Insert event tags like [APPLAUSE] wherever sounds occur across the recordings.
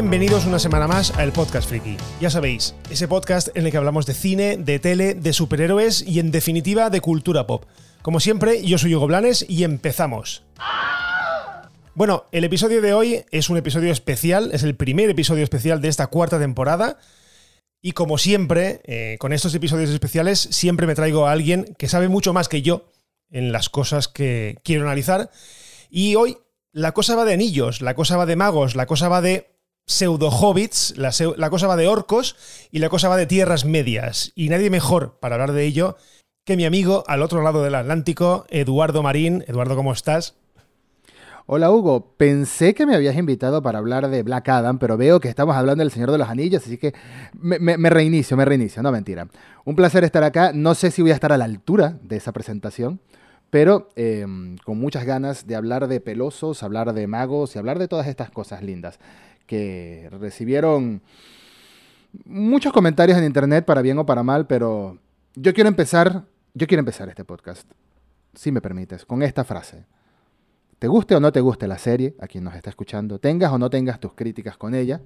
Bienvenidos una semana más a El Podcast Friki. Ya sabéis, ese podcast en el que hablamos de cine, de tele, de superhéroes y en definitiva de cultura pop. Como siempre, yo soy Hugo Blanes y empezamos. Bueno, el episodio de hoy es un episodio especial, es el primer episodio especial de esta cuarta temporada. Y como siempre, eh, con estos episodios especiales, siempre me traigo a alguien que sabe mucho más que yo en las cosas que quiero analizar. Y hoy la cosa va de anillos, la cosa va de magos, la cosa va de pseudo-hobbits, la, cosa va de orcos y la cosa va de tierras medias. Y nadie mejor para hablar de ello que mi amigo al otro lado del Atlántico, Eduardo Marín. Eduardo, ¿cómo estás? Hola Hugo, pensé que me habías invitado para hablar de Black Adam, pero veo que estamos hablando del Señor de los Anillos, así que me, reinicio, me reinicio, no mentira. Un placer estar acá, no sé si voy a estar a la altura de esa presentación, pero eh, con muchas ganas de hablar de pelosos, hablar de magos y hablar de todas estas cosas lindas que recibieron muchos comentarios en internet para bien o para mal, pero yo quiero empezar, yo quiero empezar este podcast, si me permites, con esta frase. Te guste o no te guste la serie, a quien nos está escuchando, tengas o no tengas tus críticas con ella,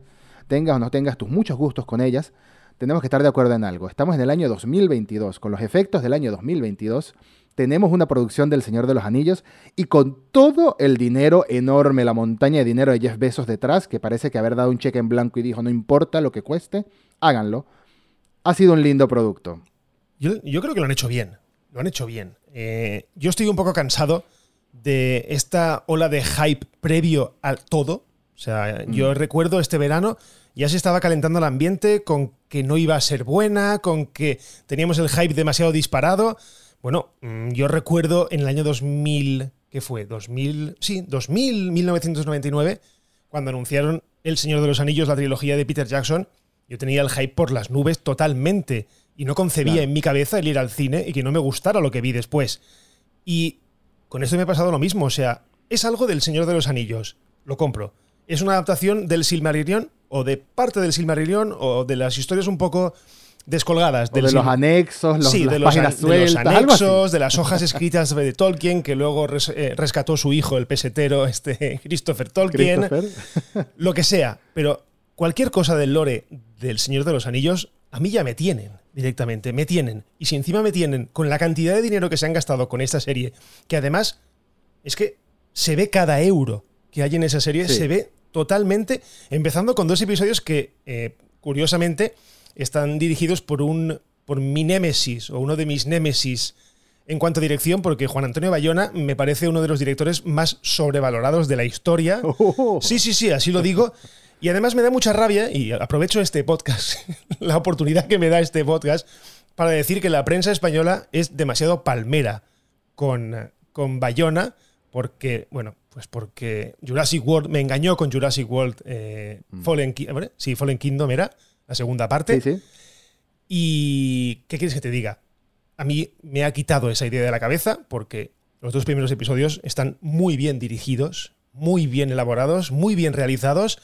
tengas o no tengas tus muchos gustos con ellas, tenemos que estar de acuerdo en algo. Estamos en el año 2022, con los efectos del año 2022, tenemos una producción del Señor de los Anillos y con todo el dinero enorme, la montaña de dinero de Jeff Bezos detrás, que parece que haber dado un cheque en blanco y dijo no importa lo que cueste, háganlo. Ha sido un lindo producto. Yo, yo creo que lo han hecho bien. Lo han hecho bien. Eh, yo estoy un poco cansado de esta ola de hype previo a todo. O sea, yo recuerdo este verano ya se estaba calentando el ambiente con que no iba a ser buena, con que teníamos el hype demasiado disparado. Bueno, mm, yo recuerdo en el año 2000, ¿qué fue? 2000, sí, 2000, 1999, cuando anunciaron El Señor de los Anillos, la trilogía de Peter Jackson, yo tenía el hype por las nubes totalmente y no concebía Claro. en mi cabeza el ir al cine y que no me gustara lo que vi después. Y con esto me ha pasado lo mismo, o sea, es algo del Señor de los Anillos, lo compro. Es una adaptación del Silmarillion o de parte del Silmarillion o de las historias un poco descolgadas del de los anexos, los, sí, las de los, páginas de los anexos, de las hojas [LAUGHS] escritas de Tolkien, que luego res- eh, rescató su hijo, el pesetero, este [LAUGHS] Christopher Tolkien, Christopher. [LAUGHS] lo que sea. Pero cualquier cosa del lore del Señor de los Anillos, a mí ya me tienen directamente, me tienen. Y si encima me tienen con la cantidad de dinero que se han gastado con esta serie, que además es que se ve cada euro que hay en esa serie, Sí. se ve totalmente, empezando con dos episodios que, eh, curiosamente, están dirigidos por un por mi némesis o uno de mis némesis en cuanto a dirección, porque Juan Antonio Bayona me parece uno de los directores más sobrevalorados de la historia. [LAUGHS] Oh. Sí, sí, sí, así lo digo. Y además me da mucha rabia, y aprovecho este podcast, [LAUGHS] la oportunidad que me da este podcast, para decir que la prensa española es demasiado palmera con, con Bayona, porque, bueno, pues porque Jurassic World me engañó con Jurassic World eh, Fallen, Ki- ¿vale? sí, Fallen Kingdom era la segunda parte. Sí, sí. Y, ¿qué quieres que te diga? A mí me ha quitado esa idea de la cabeza porque los dos primeros episodios están muy bien dirigidos, muy bien elaborados, muy bien realizados.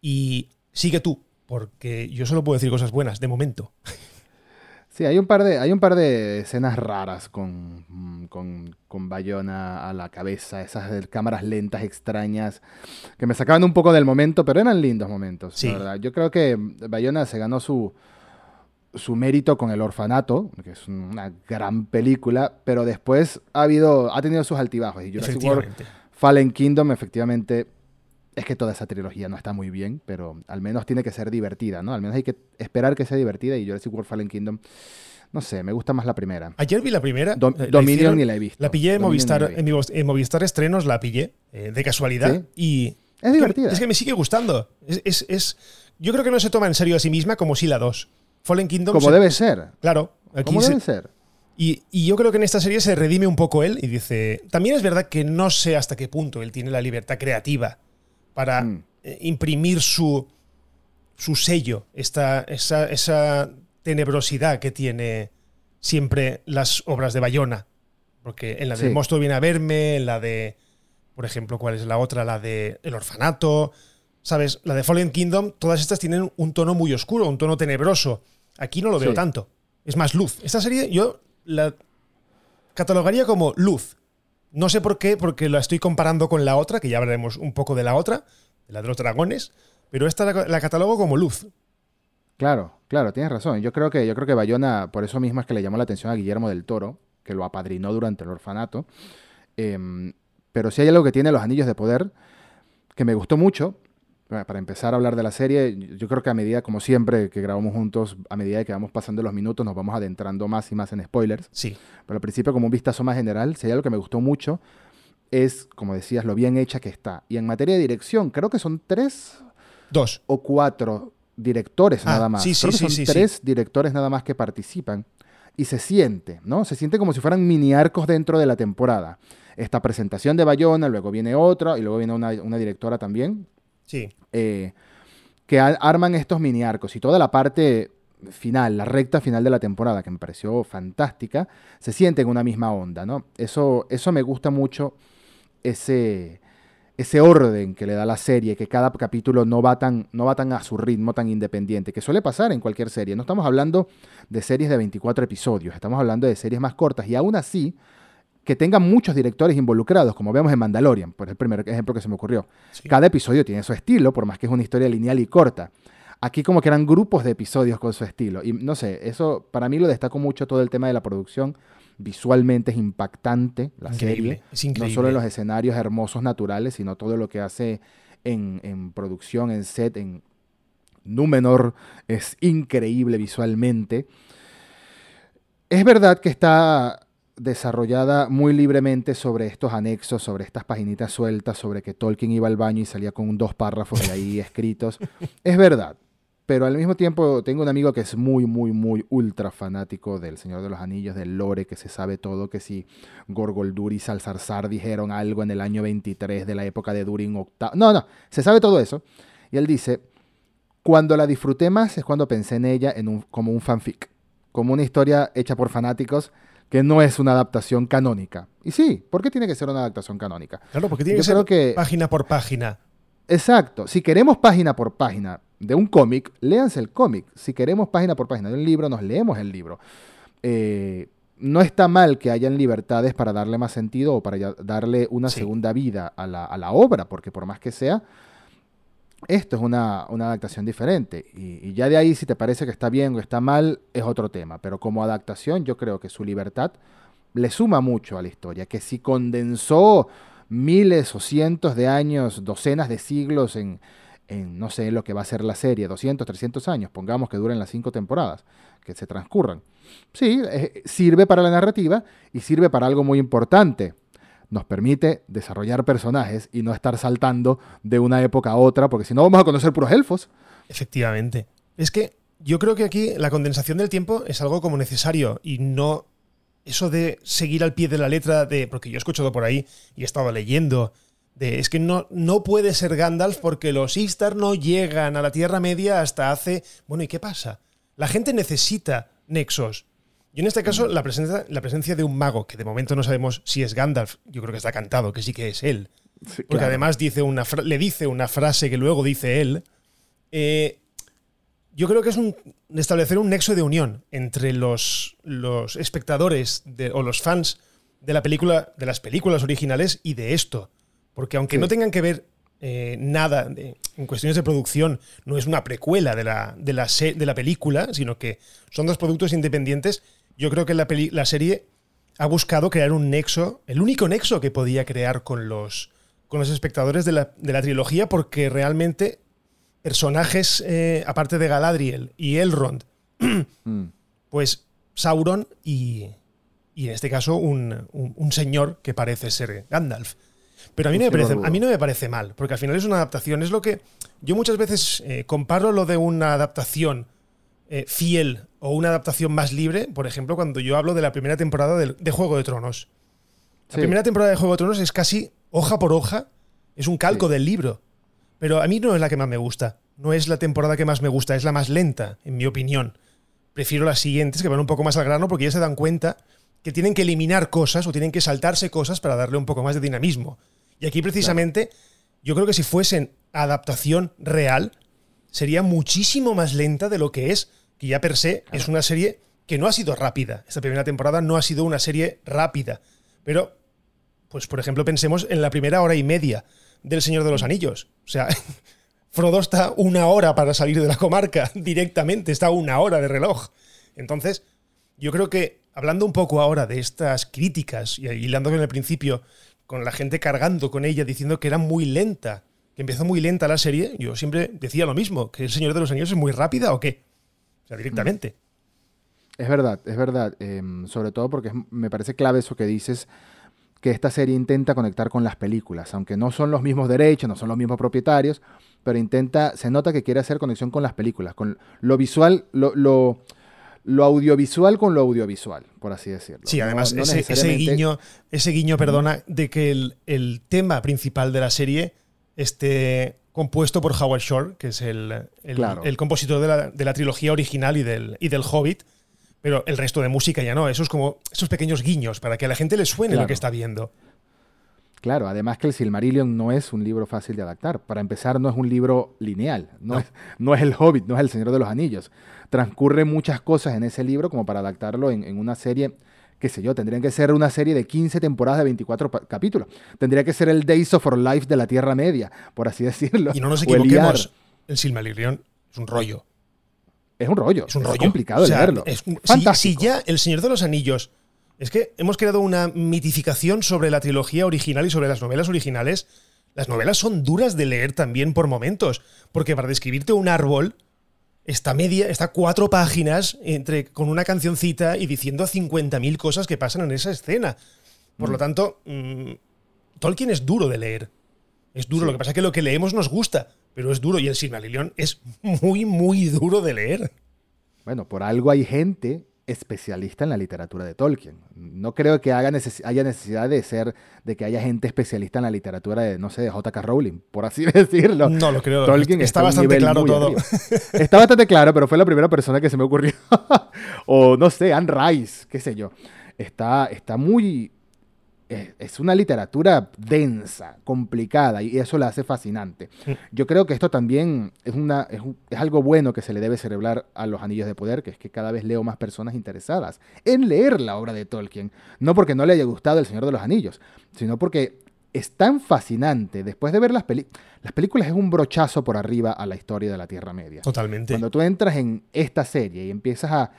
Y sigue tú, porque yo solo puedo decir cosas buenas, de momento. [LAUGHS] Sí, hay un par de, hay un par de escenas raras con, con, con Bayona a la cabeza, esas de cámaras lentas extrañas, que me sacaban un poco del momento, pero eran lindos momentos, Sí. la verdad. Yo creo que Bayona se ganó su, su mérito con El Orfanato, que es una gran película, pero después ha habido, ha tenido sus altibajos. Y Jurassic World. Fallen Kingdom, efectivamente, es que toda esa trilogía no está muy bien, pero al menos tiene que ser divertida, ¿no? Al menos hay que esperar que sea divertida y Jurassic World Fallen Kingdom, no sé, me gusta más la primera. Ayer vi la primera. Dom- eh, la Dominion hicieron- ni la he visto. La pillé en Movistar, en, en Movistar Estrenos, la pillé eh, de casualidad. ¿Sí? Y Es divertida. Es que me sigue gustando. Es, es- es- yo creo que no se toma en serio a sí misma como si la 2. Fallen Kingdom. Como se- debe ser. Claro. Aquí Como se- debe ser. y, y yo creo que en esta serie se redime un poco él y dice. También es verdad que no sé hasta qué punto él tiene la libertad creativa para Mm. eh, imprimir su, su sello, esta, esa, esa tenebrosidad que tiene siempre las obras de Bayona. Porque en la de Sí. Monstruo viene a verme, en la de. Por ejemplo, ¿cuál es la otra? La de El Orfanato. ¿Sabes? La de Fallen Kingdom, todas estas tienen un tono muy oscuro, un tono tenebroso. Aquí no lo veo Sí. tanto. Es más luz. Esta serie yo la catalogaría como luz. No sé por qué, porque la estoy comparando con la otra, que ya hablaremos un poco de la otra, de la de los dragones, pero esta la, catalogo como luz. Claro, claro, tienes razón. Yo creo que, yo creo que Bayona, por eso mismo es que le llamó la atención a Guillermo del Toro, que lo apadrinó durante el orfanato. Em, pero si hay algo que tiene los anillos de poder, que me gustó mucho, para empezar a hablar de la serie, yo creo que a medida, como siempre, que grabamos juntos, a medida que vamos pasando los minutos, nos vamos adentrando más y más en spoilers. Sí. Pero al principio, como un vistazo más general, hay algo que me gustó mucho, es, como decías, lo bien hecha que está. Y en materia de dirección, creo que son tres Dos. o cuatro directores Ah, nada más. sí, sí, Creo que sí, son tres directores nada más que participan. Y se siente, ¿no? Se siente como si fueran mini arcos dentro de la temporada. Esta presentación de Bayona, luego viene otra, y luego viene una, una directora también, Eh, que arman estos mini arcos. Y toda la parte final, la recta final de la temporada, que me pareció fantástica, se siente en una misma onda, ¿no? Eso, eso me gusta mucho, ese, ese orden que le da la serie, que cada capítulo no va, tan, no va tan a su ritmo, tan independiente, que suele pasar en cualquier serie. No estamos hablando de series de 24 episodios, estamos hablando de series más cortas y aún así que tengan muchos directores involucrados, como vemos en Mandalorian, por el primer ejemplo que se me ocurrió. sí. Cada episodio tiene su estilo, por más que es una historia lineal y corta. Aquí como que eran grupos de episodios con su estilo. Y no sé, eso para mí lo destaco mucho todo el tema de la producción. Visualmente es impactante la Increíble, serie. es No solo en los escenarios hermosos naturales, sino todo lo que hace en, en producción, en set, en Númenor. Es increíble visualmente. Es verdad que está desarrollada muy libremente sobre estos anexos, sobre estas paginitas sueltas, sobre que Tolkien iba al baño y salía con dos párrafos de ahí escritos. [LAUGHS] Es verdad. Pero al mismo tiempo tengo un amigo que es muy, muy, muy ultra fanático del Señor de los Anillos, del lore, que se sabe todo, que si Gorgoldur y Salzarzar dijeron algo en el año 23 de la época de Durin VIII. No, no, se sabe todo eso. Y él dice, cuando la disfruté más es cuando pensé en ella en un- como un fanfic, como una historia hecha por fanáticos que no es una adaptación canónica. Y sí, ¿por qué tiene que ser una adaptación canónica? Claro, porque tiene Yo que ser que- página por página. Exacto. Si queremos página por página de un cómic, léanse el cómic. Si queremos página por página de un libro, nos leemos el libro. Eh, no está mal que hayan libertades para darle más sentido o para darle una Sí. segunda vida a la, a la obra, porque por más que sea, esto es una, una adaptación diferente. Y, ya de ahí, si te parece que está bien o está mal, es otro tema. Pero como adaptación, yo creo que su libertad le suma mucho a la historia. Que si condensó miles o cientos de años, docenas de siglos en, en, no sé, lo que va a ser la serie, 200, 300 años, pongamos que duren las cinco temporadas, que se transcurran. Sí, eh, sirve para la narrativa y sirve para algo muy importante. Nos permite desarrollar personajes y no estar saltando de una época a otra, porque si no vamos a conocer puros elfos. Efectivamente. Es que yo creo que aquí la condensación del tiempo es algo como necesario y no eso de seguir al pie de la letra de porque yo he escuchado por ahí y he estado leyendo de es que no no puede ser Gandalf porque los Istar no llegan a la Tierra Media hasta hace bueno, ¿y qué pasa? La gente necesita nexos. Y en este caso la presencia la presencia de un mago que de momento no sabemos si es Gandalf, yo creo que está cantado que sí que es él. Porque además dice una le dice una frase que luego dice él. eh, yo creo que es un, establecer un nexo de unión entre los, los espectadores de- o los fans de la película, de las películas originales y de esto. Porque aunque Sí. no tengan que ver eh, nada de- en cuestiones de producción, no es una precuela de la, de, la se- de la película, sino que son dos productos independientes, yo creo que la, peli- la serie ha buscado crear un nexo, el único nexo que podía crear con los, con los espectadores de la, de la trilogía, porque realmente personajes, eh, aparte de Galadriel y Elrond, [CLEARS THROAT] Mm. pues Sauron y, y en este caso un, un- un señor que parece ser Gandalf. Pero a mí, no me Un ciego parece, rudo. a mí no me parece mal, porque al final es una adaptación. Es lo que yo muchas veces eh, comparo lo de una adaptación eh, fiel o una adaptación más libre, por ejemplo, cuando yo hablo de la primera temporada de, Juego de Tronos. La Sí. primera temporada de Juego de Tronos es casi hoja por hoja, es un calco Sí. del libro. Pero a mí no es la que más me gusta. No es la temporada que más me gusta, es la más lenta, en mi opinión. Prefiero las siguientes, que van un poco más al grano, porque ya se dan cuenta que tienen que eliminar cosas o tienen que saltarse cosas para darle un poco más de dinamismo. Y aquí precisamente, yo creo que si fuesen adaptación real, sería muchísimo más lenta de lo que es, que ya per se es una serie que no ha sido rápida. Esta primera temporada no ha sido una serie rápida. Pero pues por ejemplo pensemos en la primera hora y media del Señor de los Anillos. O sea, [LAUGHS] Frodo está una hora para salir de la comarca [LAUGHS] directamente, está una hora de reloj. Entonces, yo creo que hablando un poco ahora de estas críticas y hilando en el principio con la gente cargando con ella diciendo que era muy lenta, que empezó muy lenta la serie, yo siempre decía lo mismo, que El Señor de los Anillos es muy rápida o qué. O sea, directamente. Es verdad, es verdad. Em, sobre todo porque me parece clave eso que dices, que esta serie intenta conectar con las películas, aunque no son los mismos derechos, no son los mismos propietarios, pero intenta, se nota que quiere hacer conexión con las películas, con lo visual, lo, lo, audiovisual con lo audiovisual, por así decirlo. Sí, además ese, guiño, ese guiño, perdona, de que el, tema principal de la serie esté compuesto por Howard Shore, que es el, el, compositor de la, de la, trilogía original y del, y del Hobbit, pero el resto de música ya no. Eso es como esos pequeños guiños para que a la gente le suene lo que está viendo. Claro, además que el Silmarillion no es un libro fácil de adaptar. Para empezar, no es un libro lineal, no, Es, no es el Hobbit, no es el Señor de los Anillos. Transcurren muchas cosas en ese libro como para adaptarlo en, una serie, qué sé yo, tendrían que ser una serie de 15 temporadas de 24 capítulos. Tendría que ser el Days of Our Life de la Tierra Media, por así [LAUGHS] decirlo. Y no nos equivoquemos, el, Silmarillion es un rollo. Es un rollo. Es un rollo. complicado de leerlo. Es, si, ya El Señor de los Anillos es que hemos creado una mitificación sobre la trilogía original y sobre las novelas originales. Las novelas son duras de leer también por momentos, porque para describirte un árbol está media, está cuatro páginas entre, con una cancioncita y diciendo 50.000 cosas que pasan en esa escena. Por lo mm. tanto, mm, Tolkien es duro de leer. Es duro, lo que pasa es que lo que leemos nos gusta, pero es duro y el Silmarillion es muy, muy duro de leer. Bueno, por algo hay gente especialista en la literatura de Tolkien. No creo que haya necesidad de ser, de que haya gente especialista en la literatura de, no sé, de J.K. Rowling, por así [LAUGHS] decirlo. No lo creo. Tolkien está, bastante claro todo. [LAUGHS] está bastante claro, pero fue la primera persona que se me ocurrió. [LAUGHS] o no sé, Anne Rice, qué sé yo. Está, está muy es una literatura densa, complicada, y eso la hace fascinante. Yo creo que esto también es, una, es, algo bueno que se le debe celebrar a los Anillos de Poder, que es que cada vez leo más personas interesadas en leer la obra de Tolkien. No porque no le haya gustado El Señor de los Anillos, sino porque es tan fascinante. Después de ver las películas, las películas es un brochazo por arriba a la historia de la Tierra Media. Totalmente. Cuando tú entras en esta serie y empiezas a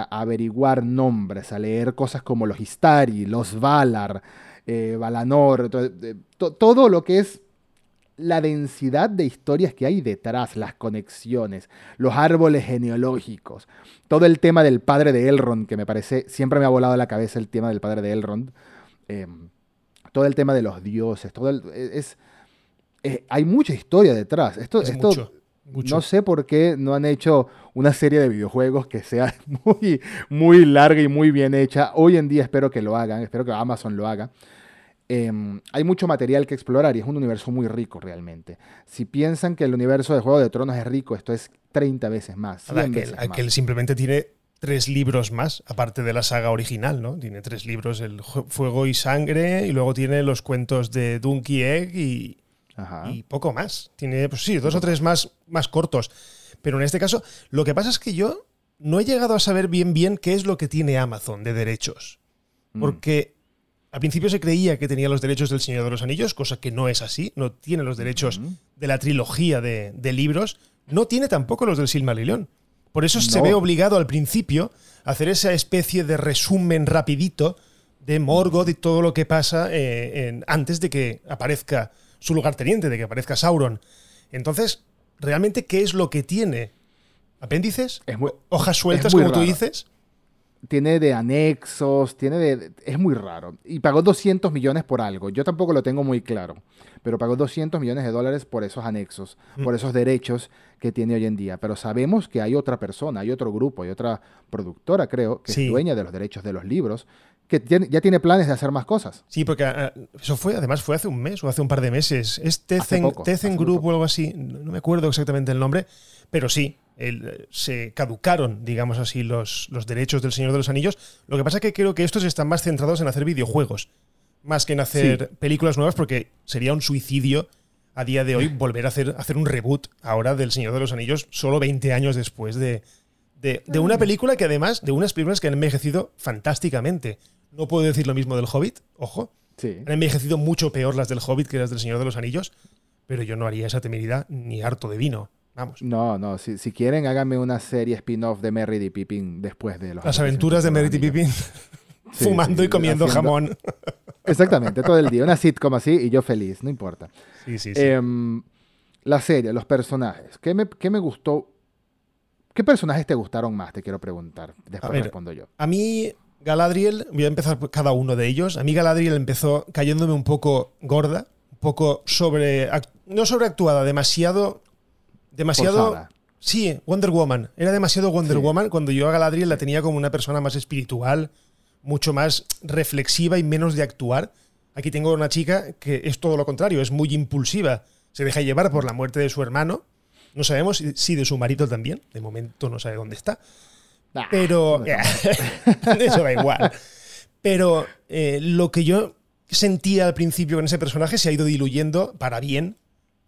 a, averiguar nombres, a leer cosas como los Istari, los Valar, eh, Valanor, todo lo que es la densidad de historias que hay detrás, las conexiones, los árboles genealógicos, todo el tema del padre de Elrond, que me parece, siempre me ha volado a la cabeza el tema del padre de Elrond, em, todo el tema de los dioses, todo es, hay mucha historia detrás. Esto, esto no sé por qué no han hecho una serie de videojuegos que sea [LAUGHS] muy, muy larga y muy bien hecha. Hoy en día espero que lo hagan, espero que Amazon lo haga. Em, hay mucho material que explorar y es un universo muy rico realmente. Si piensan que el universo de Juego de Tronos es rico, esto es 30 veces más. Aquel, simplemente tiene tres libros más, aparte de la saga original, ¿no? Tiene tres libros, el Fuego y Sangre, y luego tiene los cuentos de Donkey Egg y, y poco más. Tiene, pues sí, dos o tres más, más cortos. Pero en este caso, lo que pasa es que yo no he llegado a saber bien bien qué es lo que tiene Amazon de derechos. Mm. Porque al principio se creía que tenía los derechos del Señor de los Anillos, cosa que no es así. No tiene los derechos mm. de la trilogía de, libros. No tiene tampoco los del Silmarillion. Por eso se ve obligado al principio a hacer esa especie de resumen rapidito de Morgoth y todo lo que pasa eh, antes de que aparezca su lugarteniente, de que aparezca Sauron. Entonces, ¿realmente qué es lo que tiene? ¿Apéndices? ¿Hojas sueltas, como tú dices? Tiene de anexos, tiene de... Es muy raro. Y pagó 200 millones por algo. Yo tampoco lo tengo muy claro. Pero pagó 200 millones de dólares por esos anexos, por mm. esos derechos que tiene hoy en día. Pero sabemos que hay otra persona, hay otro grupo, hay otra productora, creo, que es dueña de los derechos de los libros, que ya tiene planes de hacer más cosas. Sí, porque ah, eso fue, además fue hace un mes o hace un par de meses. Es Tezen, Group o algo así, no me acuerdo exactamente el nombre, pero sí, se caducaron, digamos así, los, los derechos del Señor de los Anillos. Lo que pasa es que creo que estos están más centrados en hacer videojuegos, más que en hacer películas nuevas, porque sería un suicidio a día de hoy volver a hacer, hacer un reboot ahora del Señor de los Anillos, solo 20 años después de, de, de una película que además, de unas películas que han envejecido fantásticamente. No puedo decir lo mismo del Hobbit, ojo, Sí. Han envejecido mucho peor las del Hobbit que las del Señor de los Anillos, pero yo no haría esa temeridad ni harto de vino. Vamos. No, no, si, si quieren, háganme una serie spin-off de Merry y Pippin después de los Las aventuras de Merry [LAUGHS] [LAUGHS] y Pippin Sí, fumando sí, y comiendo haciendo- jamón. [LAUGHS] Exactamente, todo el día. Una sitcom así y yo feliz, no importa. Sí, sí, sí. Em, la serie, los personajes. ¿Qué me, qué me gustó? ¿Qué personajes te gustaron más? Te quiero preguntar. Después ver. respondo yo. A mí, Galadriel, voy a empezar por cada uno de ellos. A mí, Galadriel empezó cayéndome un poco gorda, un poco sobre. No sobreactuada, demasiado. Demasiado. Forzada. Sí, Wonder Woman. Era demasiado Wonder Sí. Woman cuando yo a Galadriel la tenía como una persona más espiritual, mucho más reflexiva y menos de actuar. Aquí tengo una chica que es todo lo contrario, es muy impulsiva. Se deja llevar por la muerte de su hermano. No sabemos si- de su marido también. De momento no sabe dónde está. Pero. no, [LAUGHS] Eso da igual. Pero eh, lo que yo sentía al principio con ese personaje se ha ido diluyendo para bien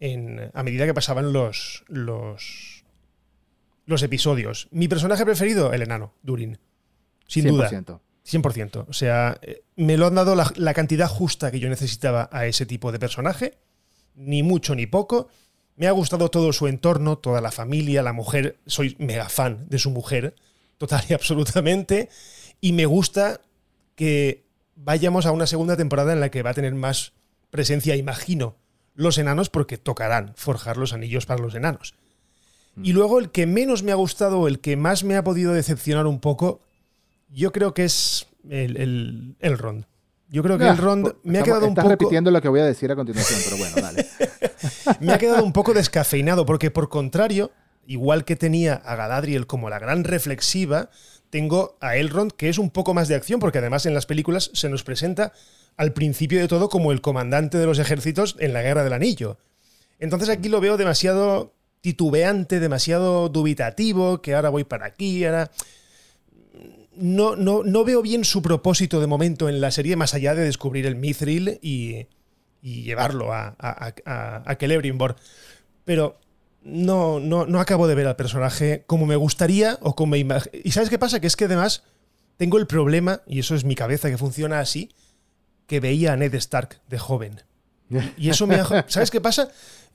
en- a medida que pasaban los, los, los episodios. Mi personaje preferido, el enano, Durin. Sin duda. 100%. 100%. O sea, eh, me lo han dado la, la cantidad justa que yo necesitaba a ese tipo de personaje. Ni mucho ni poco. Me ha gustado todo su entorno, toda la familia, la mujer. Soy mega fan de su mujer, total y absolutamente. Y me gusta que vayamos a una segunda temporada en la que va a tener más presencia, imagino, los enanos, porque tocarán forjar los anillos para los enanos. Y luego el que menos me ha gustado, el que más me ha podido decepcionar un poco, yo creo que es el, el Elrond. Yo creo que Ah, Elrond por- me ha quedado un Estás poco repitiendo lo que voy a decir a continuación, pero bueno, dale. [LAUGHS] me ha quedado un poco descafeinado porque por contrario, igual que tenía a Galadriel como la gran reflexiva, tengo a Elrond que es un poco más de acción porque además en las películas se nos presenta al principio de todo como el comandante de los ejércitos en la Guerra del Anillo. Entonces aquí lo veo demasiado titubeante, demasiado dubitativo, que ahora voy para aquí, ahora no, no, no veo bien su propósito de momento en la serie, más allá de descubrir el Mithril y, y llevarlo a, a, a, a Celebrimbor. Pero no, no, no acabo de ver al personaje como me gustaría o como me imag- ¿Y sabes qué pasa? Que es que además tengo el problema, y eso es mi cabeza que funciona así, que veía a Ned Stark de joven. [LAUGHS] Y eso me ha... ¿Sabes qué pasa?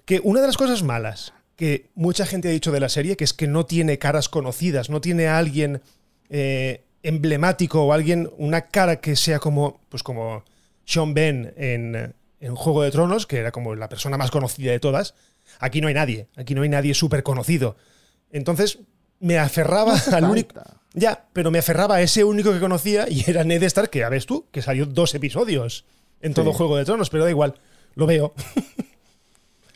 Que una de las cosas malas que mucha gente ha dicho de la serie, que es que no tiene caras conocidas, no tiene a alguien eh, emblemático o alguien, una cara que sea como, pues como Sean Ben en, en Juego de Tronos, que era como la persona más conocida de todas. Aquí no hay nadie, aquí no hay nadie súper conocido. Entonces me aferraba al único... Ya, pero me aferraba a ese único que conocía y era Ned Stark, que ya ves tú, que salió dos episodios en todo Sí. Juego de Tronos, pero da igual, lo veo.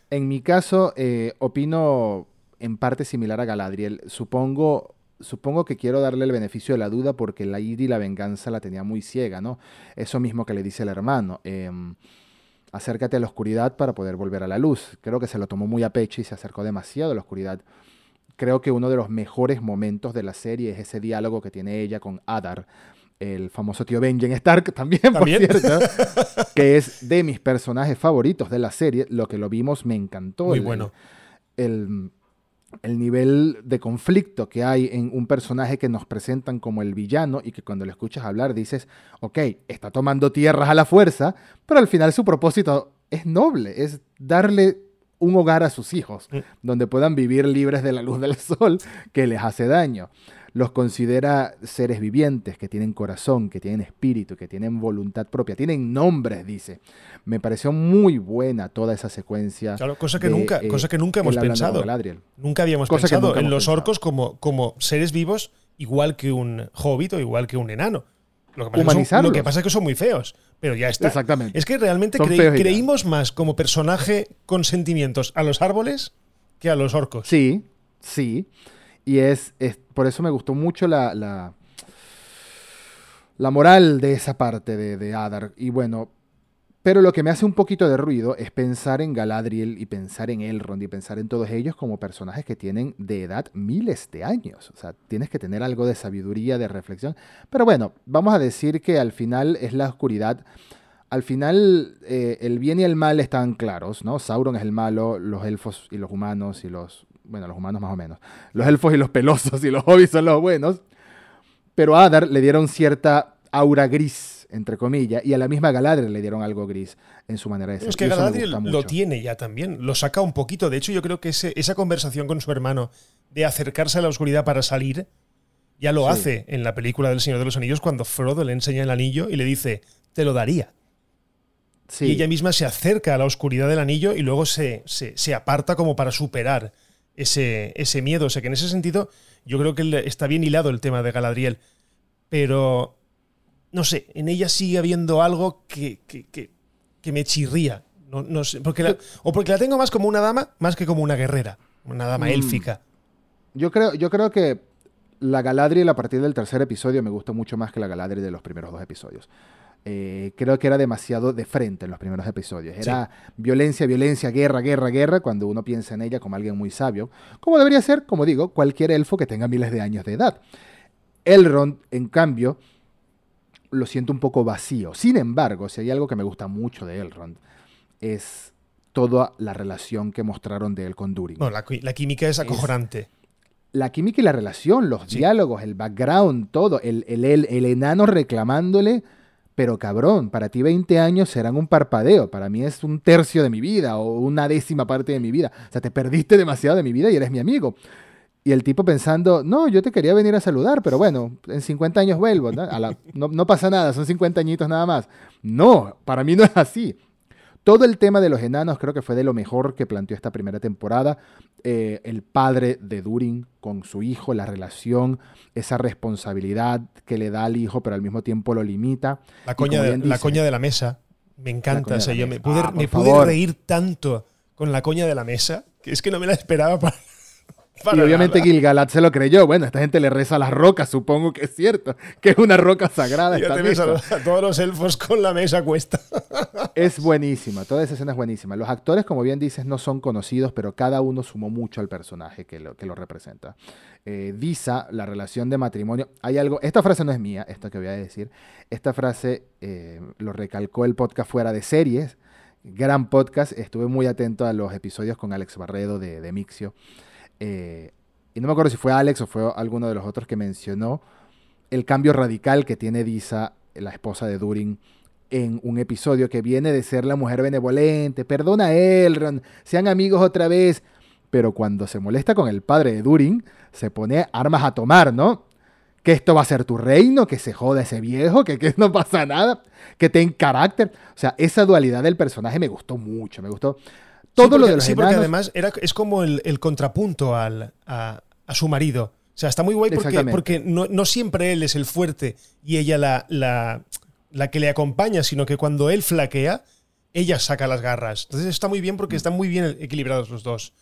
En mi caso, eh, opino en parte similar a Galadriel. Supongo, supongo que quiero darle el beneficio de la duda porque la ira y la venganza la tenía muy ciega, ¿no? Eso mismo que le dice el hermano. em, acércate a la oscuridad para poder volver a la luz. Creo que se lo tomó muy a pecho y se acercó demasiado a la oscuridad. Creo que uno de los mejores momentos de la serie es ese diálogo que tiene ella con Adar, el famoso tío Benjen Stark, también, [LAUGHS] También. por cierto, [LAUGHS] que es de mis personajes favoritos de la serie. Lo que lo vimos me encantó. Muy el- bueno. El, el nivel de conflicto que hay en un personaje que nos presentan como el villano y que cuando lo escuchas hablar dices, ok, está tomando tierras a la fuerza, pero al final su propósito es noble, es darle un hogar a sus hijos, Mm. donde puedan vivir libres de la luz del sol que les hace daño. Los considera seres vivientes, que tienen corazón, que tienen espíritu, que tienen voluntad propia, tienen nombres, dice. Me pareció muy buena toda esa secuencia. Claro, cosa que de, nunca, eh, cosa que nunca hemos pensado. Nunca habíamos Cosa pensado nunca en los pensado. orcos como, como seres vivos, igual que un hobbit o igual que un enano. Lo que, pasa es que son, lo que pasa es que son muy feos, pero ya está. Exactamente. Es que realmente creímos más como personaje con sentimientos a los árboles que a los orcos. Sí, sí. Y es, es- por eso me gustó mucho la, la, la moral de esa parte de, de Adar. Y bueno, pero lo que me hace un poquito de ruido es pensar en Galadriel y pensar en Elrond y pensar en todos ellos como personajes que tienen de edad miles de años. O sea, tienes que tener algo de sabiduría, de reflexión. Pero bueno, vamos a decir que al final es la oscuridad. Al final, eh, el bien y el mal están claros, ¿no? Sauron es el malo, los elfos y los humanos y los... Bueno, los humanos más o menos. Los elfos y los pelosos y los [LAUGHS] hobbits son los buenos. Pero a Adar le dieron cierta aura gris entre comillas, y a la misma Galadriel le dieron algo gris en su manera de ser. Es que Galadriel lo tiene ya también, lo saca un poquito. De hecho, yo creo que esa conversación con su hermano de acercarse a la oscuridad para salir, ya lo hace en la película del Señor de los Anillos cuando Frodo le enseña el anillo y le dice, te lo daría. Y ella misma se acerca a la oscuridad del anillo y luego se, se, aparta como para superar ese, ese, miedo. O sea que en ese sentido yo creo que está bien hilado el tema de Galadriel. Pero, no sé, en ella sigue habiendo algo que, que, me chirría. No, sé, porque o porque la tengo más como una dama, más que como una guerrera, una dama mm. élfica. Yo creo, yo creo que la Galadriel a partir del tercer episodio me gusta mucho más que la Galadriel de los primeros dos episodios. Eh, creo que era demasiado de frente en los primeros episodios. Era violencia, violencia, guerra, guerra, guerra, cuando uno piensa en ella como alguien muy sabio, como debería ser, como digo, cualquier elfo que tenga miles de años de edad. Elrond, en cambio, lo siento un poco vacío. Sin embargo, si hay algo que me gusta mucho de Elrond, es toda la relación que mostraron de él con Durin. No, la, química es acojonante. la química y la relación, los diálogos, el background, todo, el, el, el enano reclamándole pero cabrón, para ti 20 años serán un parpadeo, para mí es un tercio de mi vida o una décima parte de mi vida. O sea, te perdiste demasiado de mi vida y eres mi amigo. Y el tipo pensando, no, yo te quería venir a saludar, pero bueno, en 50 años vuelvo, ¿no? no, no pasa nada, son 50 añitos nada más. No, para mí no es así. Todo el tema de los enanos creo que fue de lo mejor que planteó esta primera temporada. Eh, el padre de Durin con su hijo, la relación, esa responsabilidad que le da al hijo, pero al mismo tiempo lo limita. La coña, de, la, coña de la mesa. Me encanta. O yo me pude, ah, me pude reír tanto con la coña de la mesa que es que no me la esperaba para y obviamente Gilgalad se lo creyó. Bueno, esta gente le reza a las rocas, supongo que es cierto, que es una roca sagrada. [LAUGHS] Esta a, a, todos los elfos con la mesa cuesta. [LAUGHS] es buenísima, toda esa escena es buenísima. Los actores, como bien dices, no son conocidos, pero cada uno sumó mucho al personaje que lo, que lo representa. Eh, Disa, la relación de matrimonio, hay algo, esta frase no es mía, esto que voy a decir, esta frase eh, lo recalcó el podcast fuera de series, gran podcast, estuve muy atento a los episodios con Alex Barredo de, de Mixio. Eh, y no me acuerdo si fue Alex o fue alguno de los otros que mencionó el cambio radical que tiene Disa, la esposa de Durin, en un episodio que viene de ser la mujer benevolente, perdona a Elrond, sean amigos otra vez, pero cuando se molesta con el padre de Durin, se pone armas a tomar, ¿no? Que esto va a ser tu reino, que se joda ese viejo, que, que no pasa nada, que ten carácter. O sea, esa dualidad del personaje me gustó mucho, me gustó. Todo lo de los Sí, porque además era, es como el, contrapunto al, a, su marido. O sea, está muy guay porque, porque no, siempre él es el fuerte y ella la, la, la, que le acompaña, sino que cuando él flaquea, ella saca las garras. Entonces está muy bien porque están muy bien equilibrados los dos.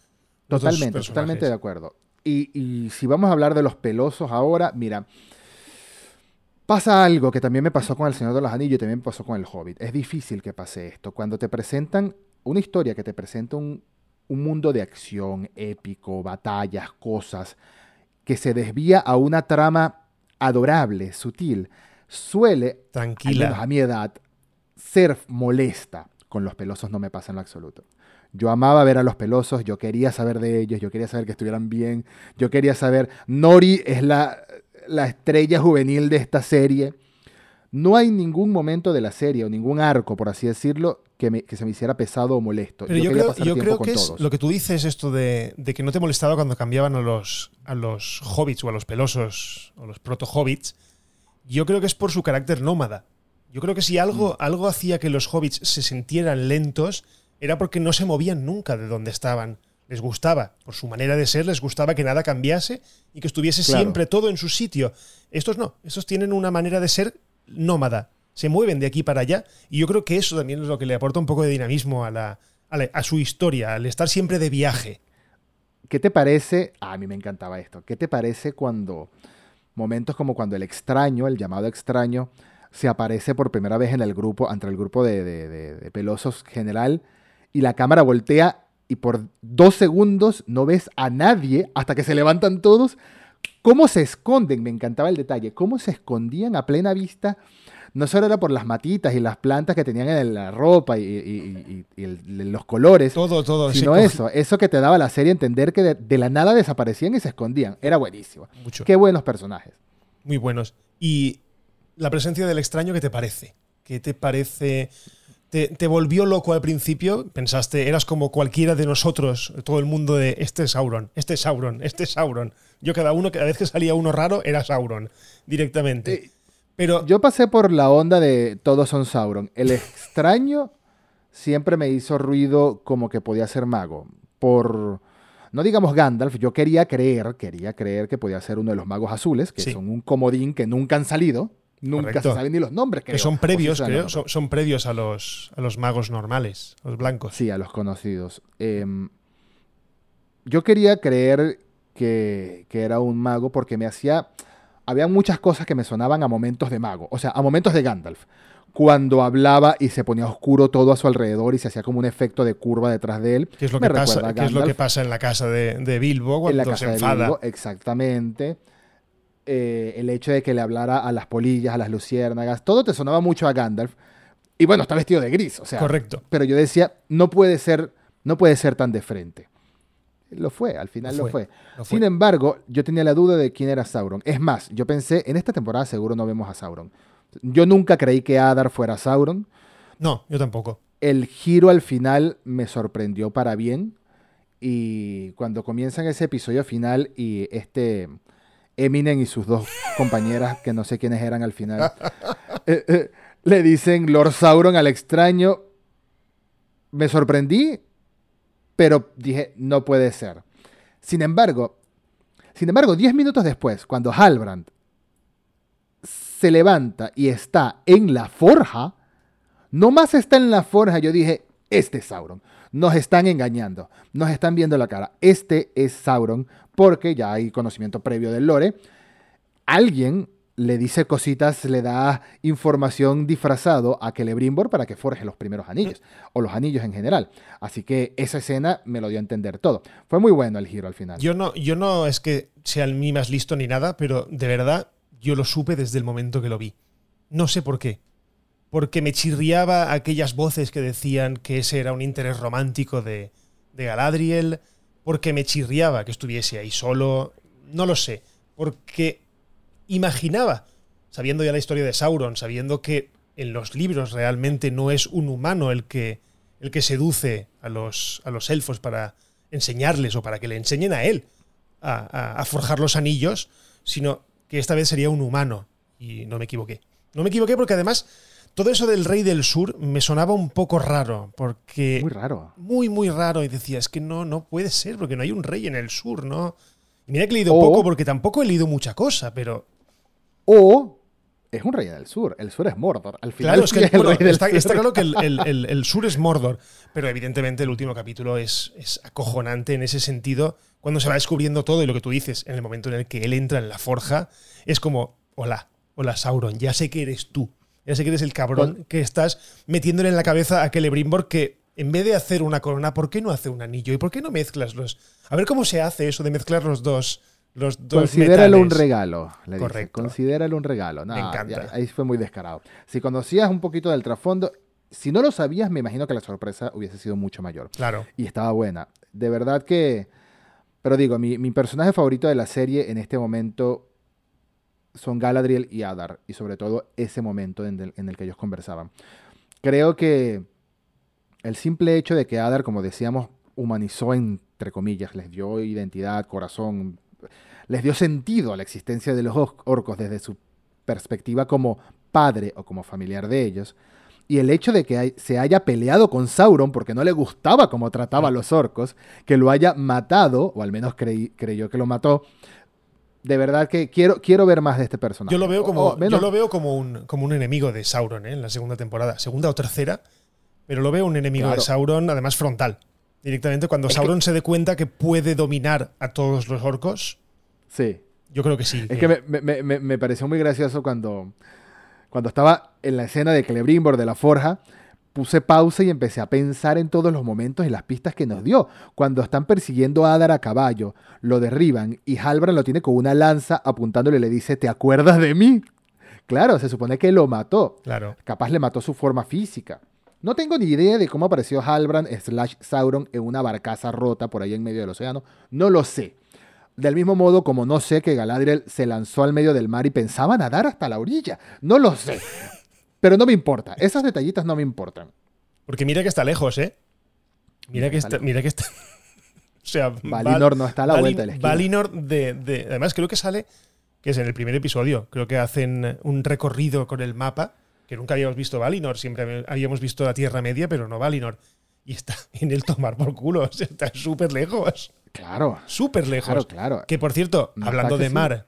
totalmente, totalmente de acuerdo. Y, y si vamos a hablar de los pelosos ahora, mira, pasa algo que también me pasó con El Señor de los Anillos y también me pasó con El Hobbit. Es difícil que pase esto. Cuando te presentan una historia que te presenta un, mundo de acción épico, batallas, cosas, que se desvía a una trama adorable, sutil, suele, Tranquila. a mi edad, ser molesta. Con los pelosos no me pasa en lo absoluto. Yo amaba ver a los pelosos, yo quería saber de ellos, yo quería saber que estuvieran bien, yo quería saber, Nori es la, la estrella juvenil de esta serie. No hay ningún momento de la serie o ningún arco, por así decirlo, que, se me hiciera pesado o molesto. Pero yo, creo, yo creo que es lo que tú dices, esto de, que no te molestaba cuando cambiaban a los, a los hobbits o a los pelosos o los proto-hobbits. Yo creo que es por su carácter nómada. Yo creo que si algo, mm. algo hacía que los hobbits se sintieran lentos, era porque no se movían nunca de donde estaban. Les gustaba, por su manera de ser, les gustaba que nada cambiase y que estuviese siempre todo en su sitio. Estos no, estos tienen una manera de ser nómada. Se mueven de aquí para allá y yo creo que eso también es lo que le aporta un poco de dinamismo a, la, a, su historia, al estar siempre de viaje. ¿Qué te parece? a mí me encantaba esto. ¿Qué te parece cuando momentos como cuando el extraño, el llamado extraño, se aparece por primera vez en el grupo, entre el grupo de, de, pelosos general, y la cámara voltea y por dos segundos no ves a nadie hasta que se levantan todos cómo se esconden, me encantaba el detalle, cómo se escondían a plena vista. No solo era por las matitas y las plantas que tenían en la ropa y, los colores. Todo, todo. Sino eso, eso que te daba la serie entender que de, la nada desaparecían y se escondían. Era buenísimo. Mucho. Qué buenos personajes. Muy buenos. Y la presencia del extraño, ¿qué te parece? ¿Qué te parece? Te, te volvió loco al principio? ¿Pensaste, eras como cualquiera de nosotros, todo el mundo de este es Sauron, este es Sauron, este es Sauron? Yo cada uno, cada vez que salía uno raro, era Sauron, directamente. Pero Yo pasé por la onda de todos son Sauron. El [LAUGHS] extraño siempre me hizo ruido como que podía ser mago. Por, no digamos Gandalf, yo quería creer, quería creer que podía ser uno de los magos azules, que Sí. son un comodín que nunca han salido. Nunca Correcto. se saben ni los nombres, que son previos, creo, son previos a los, a los magos normales, los blancos. Sí, a los conocidos. Em, yo quería creer que, que era un mago porque me hacía... Había muchas cosas que me sonaban a momentos de mago, o sea, a momentos de Gandalf. Cuando hablaba y se ponía oscuro todo a su alrededor y se hacía como un efecto de curva detrás de él. ¿Qué es lo, me que pasa, qué es lo que pasa en la casa de, de Bilbo en cuando la se casa de enfada? Bilbo, exactamente. Eh, el hecho de que le hablara a las polillas, a las luciérnagas, todo te sonaba mucho a Gandalf. Y bueno, está vestido de gris, o sea, Correcto. pero yo decía, no puede ser, no puede ser tan de frente. Lo fue, al final Lo lo fue, fue. lo fue. Sin embargo, yo tenía la duda de quién era Sauron. Es más, yo pensé, en esta temporada seguro no vemos a Sauron. Yo nunca creí que Adar fuera Sauron. No, yo tampoco. El giro al final me sorprendió para bien. Y cuando comienzan ese episodio final y este Eminem y sus dos compañeras, que no sé quiénes eran al final, [LAUGHS] eh, eh, le dicen Lord Sauron al extraño, me sorprendí, pero dije, no puede ser. Sin embargo, sin embargo, 10 minutos después, cuando Halbrand se levanta y está en la forja, no más está en la forja, yo dije, este es Sauron. Nos están engañando, nos están viendo la cara. Este es Sauron, porque ya hay conocimiento previo del lore. Alguien le dice cositas, le da información disfrazado a Celebrimbor para que forje los primeros anillos, o los anillos en general. Así que esa escena me lo dio a entender todo. Fue muy bueno el giro al final. Yo no, yo no es que sea el mí más listo ni nada, pero de verdad yo lo supe desde el momento que lo vi. No sé por qué. Porque me chirriaba aquellas voces que decían que ese era un interés romántico de, de Galadriel. Porque me chirriaba que estuviese ahí solo. No lo sé. Porque imaginaba, sabiendo ya la historia de Sauron, sabiendo que en los libros realmente no es un humano el que, el que seduce a los, a los elfos para enseñarles o para que le enseñen a él a, a- a forjar los anillos, sino que esta vez sería un humano. Y no me equivoqué. No me equivoqué porque además todo eso del rey del sur me sonaba un poco raro, porque Muy raro. muy, muy raro. Y decía, es que no, no puede ser, porque no hay un rey en el sur, ¿no? Y mira que he leído O- poco, porque tampoco he leído mucha cosa, pero. O es un rey del sur. El sur es Mordor. Al final Claro, es que el bueno, rey del está, sur. está claro que el, el- [LAUGHS] el- el sur es Mordor, pero evidentemente el último capítulo es, es acojonante en ese sentido. Cuando se va descubriendo todo y lo que tú dices, en el momento en el que él entra en la forja, es como: Hola, hola Sauron, ya sé que eres tú. Ya sé que eres el cabrón que estás metiéndole en la cabeza a Celebrimbor que en vez de hacer una corona, ¿por qué no hace un anillo? ¿Y por qué no mezclas los.? A ver cómo se hace eso de mezclar los dos. Los dos Considéralo un regalo. Le dice. Correcto. Considéralo un regalo. No, Me encanta. ya- ahí fue muy descarado. Si conocías un poquito del trasfondo, si no lo sabías, me imagino que la sorpresa hubiese sido mucho mayor. Claro. Y estaba buena. De verdad que. Pero digo, mi, mi personaje favorito de la serie en este momento son Galadriel y Adar. Y sobre todo ese momento en el, en el que ellos conversaban. Creo que el simple hecho de que Adar, como decíamos, humanizó entre comillas, les dio identidad, corazón, les dio sentido a la existencia de los or- orcos desde su perspectiva como padre o como familiar de ellos. Y el hecho de que se haya peleado con Sauron porque no le gustaba cómo trataba a los orcos, que lo haya matado, o al menos creí- creyó que lo mató, de verdad que quiero, quiero ver más de este personaje. Yo lo veo como, yo lo veo como, un, como un enemigo de Sauron ¿eh? en la segunda temporada, segunda o tercera, pero lo veo un enemigo Claro. de Sauron, además frontal. Directamente cuando Es que- Sauron se dé cuenta que puede dominar a todos los orcos, Sí. yo creo que sí. Es que me, me- me- me- me pareció muy gracioso cuando, cuando estaba en la escena de Celebrimbor de la Forja. Puse pausa y empecé a pensar en todos los momentos y las pistas que nos dio. Cuando están persiguiendo a Adar a caballo, lo derriban y Halbrand lo tiene con una lanza apuntándole y le dice, ¿te acuerdas de mí? Claro, se supone que lo mató. Claro. Capaz le mató su forma física. No tengo ni idea de cómo apareció Halbrand slash Sauron en una barcaza rota por ahí en medio del océano. No lo sé. Del mismo modo como no sé que Galadriel se lanzó al medio del mar y pensaba nadar hasta la orilla. No lo sé. pero no me importa. Esos detallitos no me importan. Porque mira que está lejos, ¿eh? Mira que está, mira que está. [LAUGHS] o sea, Valinor no está a la Valin- vuelta de la esquina. Valinor de, de- Además, creo que sale, que es en el primer episodio. Creo que hacen un recorrido con el mapa, que nunca habíamos visto Valinor. Siempre habíamos visto la Tierra Media, pero no Valinor. Y está en el tomar por culo. [LAUGHS] O sea, está súper lejos. Claro, Súper lejos. claro, claro. Que por cierto, No hablando que de sí. mar,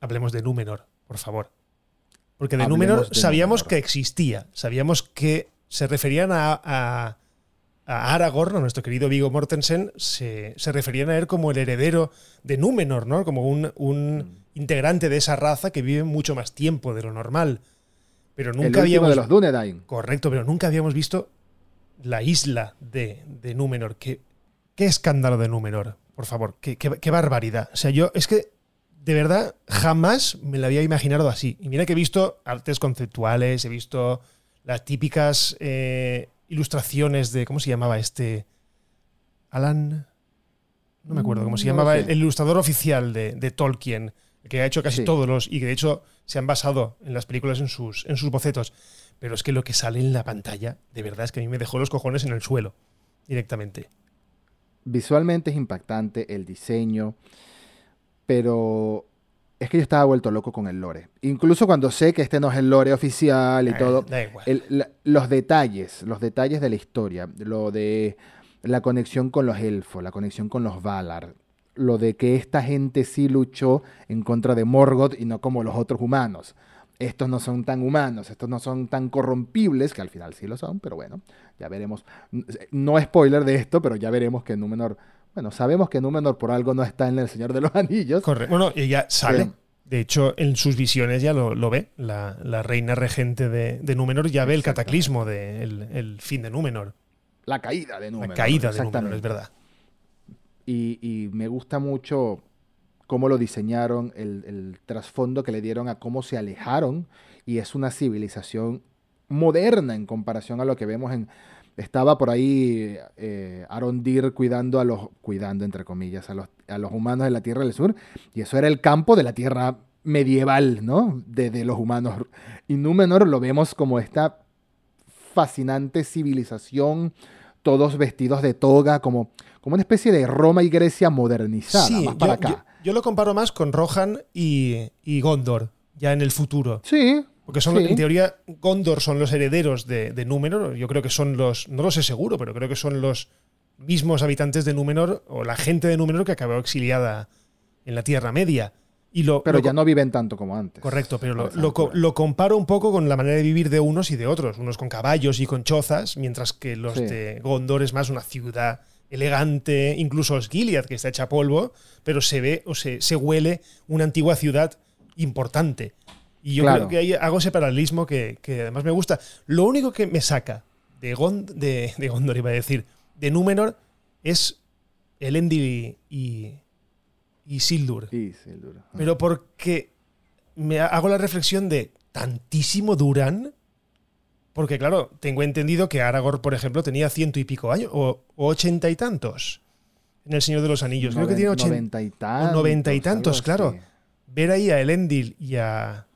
hablemos de Númenor, por favor. Porque de Hablemos Númenor de sabíamos Númenor. que existía, sabíamos que se referían a, a, a Aragorn, a nuestro querido Vigo Mortensen, se, se referían a él como el heredero de Númenor, ¿no? Como un, un Mm. integrante de esa raza que vive mucho más tiempo de lo normal. Pero el nunca último habíamos de los Dunedain. Correcto, pero nunca habíamos visto la isla de, de Númenor. ¿Qué, qué escándalo de Númenor, por favor. Qué, qué- qué barbaridad. O sea, yo es que de verdad jamás me la había imaginado así. Y mira que he visto artes conceptuales, he visto las típicas eh, ilustraciones de. ¿Cómo se llamaba este? Alan. No me acuerdo cómo se no llamaba el, el ilustrador oficial de, de Tolkien, que ha hecho casi Sí. todos los. y que de hecho se han basado en las películas en sus, en sus bocetos. Pero es que lo que sale en la pantalla, de verdad, es que a mí me dejó los cojones en el suelo, directamente. Visualmente es impactante el diseño, pero es que yo estaba vuelto loco con el lore. Incluso cuando sé que este no es el lore oficial y Eh, todo, el- la- los detalles, los detalles de la historia, lo de la conexión con los elfos, la conexión con los Valar, lo de que esta gente sí luchó en contra de Morgoth y no como los otros humanos. Estos no son tan humanos, estos no son tan corrompibles, que al final sí lo son, pero bueno, ya veremos. No spoiler de esto, pero ya veremos que Númenor, bueno, sabemos que Númenor por algo no está en el Señor de los [LAUGHS] Anillos. Corre- Bueno, ella sale. Eh. De hecho, en sus visiones ya lo, lo ve. La, la reina regente de, de Númenor ya ve el cataclismo, de, el, el fin de Númenor. La caída de Númenor. la caída de Númenor, es verdad. Y, y me gusta mucho cómo lo diseñaron, el, trasfondo que le dieron a cómo se alejaron. Y es una civilización moderna en comparación a lo que vemos en... Estaba por ahí eh, cuidando a los... Cuidando, entre comillas, a los, humanos de la Tierra del Sur. Y eso era el campo de la Tierra medieval, ¿no? De los humanos. Y Númenor lo vemos como esta fascinante civilización, todos vestidos de toga, como, como una especie de Roma y Grecia modernizada, Sí, más para yo, acá. yo- yo lo comparo más con Rohan y, y Gondor, ya en el futuro. sí, Porque son, sí. en teoría, Gondor son los herederos de, de Númenor. Yo creo que son los, no lo sé seguro, pero creo que son los mismos habitantes de Númenor o la gente de Númenor que acabó exiliada en la Tierra Media. Y lo, pero lo ya no viven tanto como antes. Correcto, pero lo, comparo un poco con la manera de vivir de unos y de otros. Unos con caballos y con chozas, mientras que los Sí. de Gondor es más una ciudad elegante, incluso Gilead, que está hecha polvo, pero se ve o se, se huele una antigua ciudad importante. Y yo Claro. creo que ahí hago ese paralelismo que, que además me gusta. Lo único que me saca de, Gond- de, de Gondor, iba a decir, de Númenor, es Elendil y, y, y Sildur. Sí, duro. Pero porque me ha- hago la reflexión de tantísimo duran. Porque, claro, tengo entendido que Aragorn, por ejemplo, tenía ciento y pico años, o, ochenta y tantos en El Señor de los Anillos. Creo que tiene ochenta. y tantos. noventa y tantos, claro. Ver ahí a Elendil y a,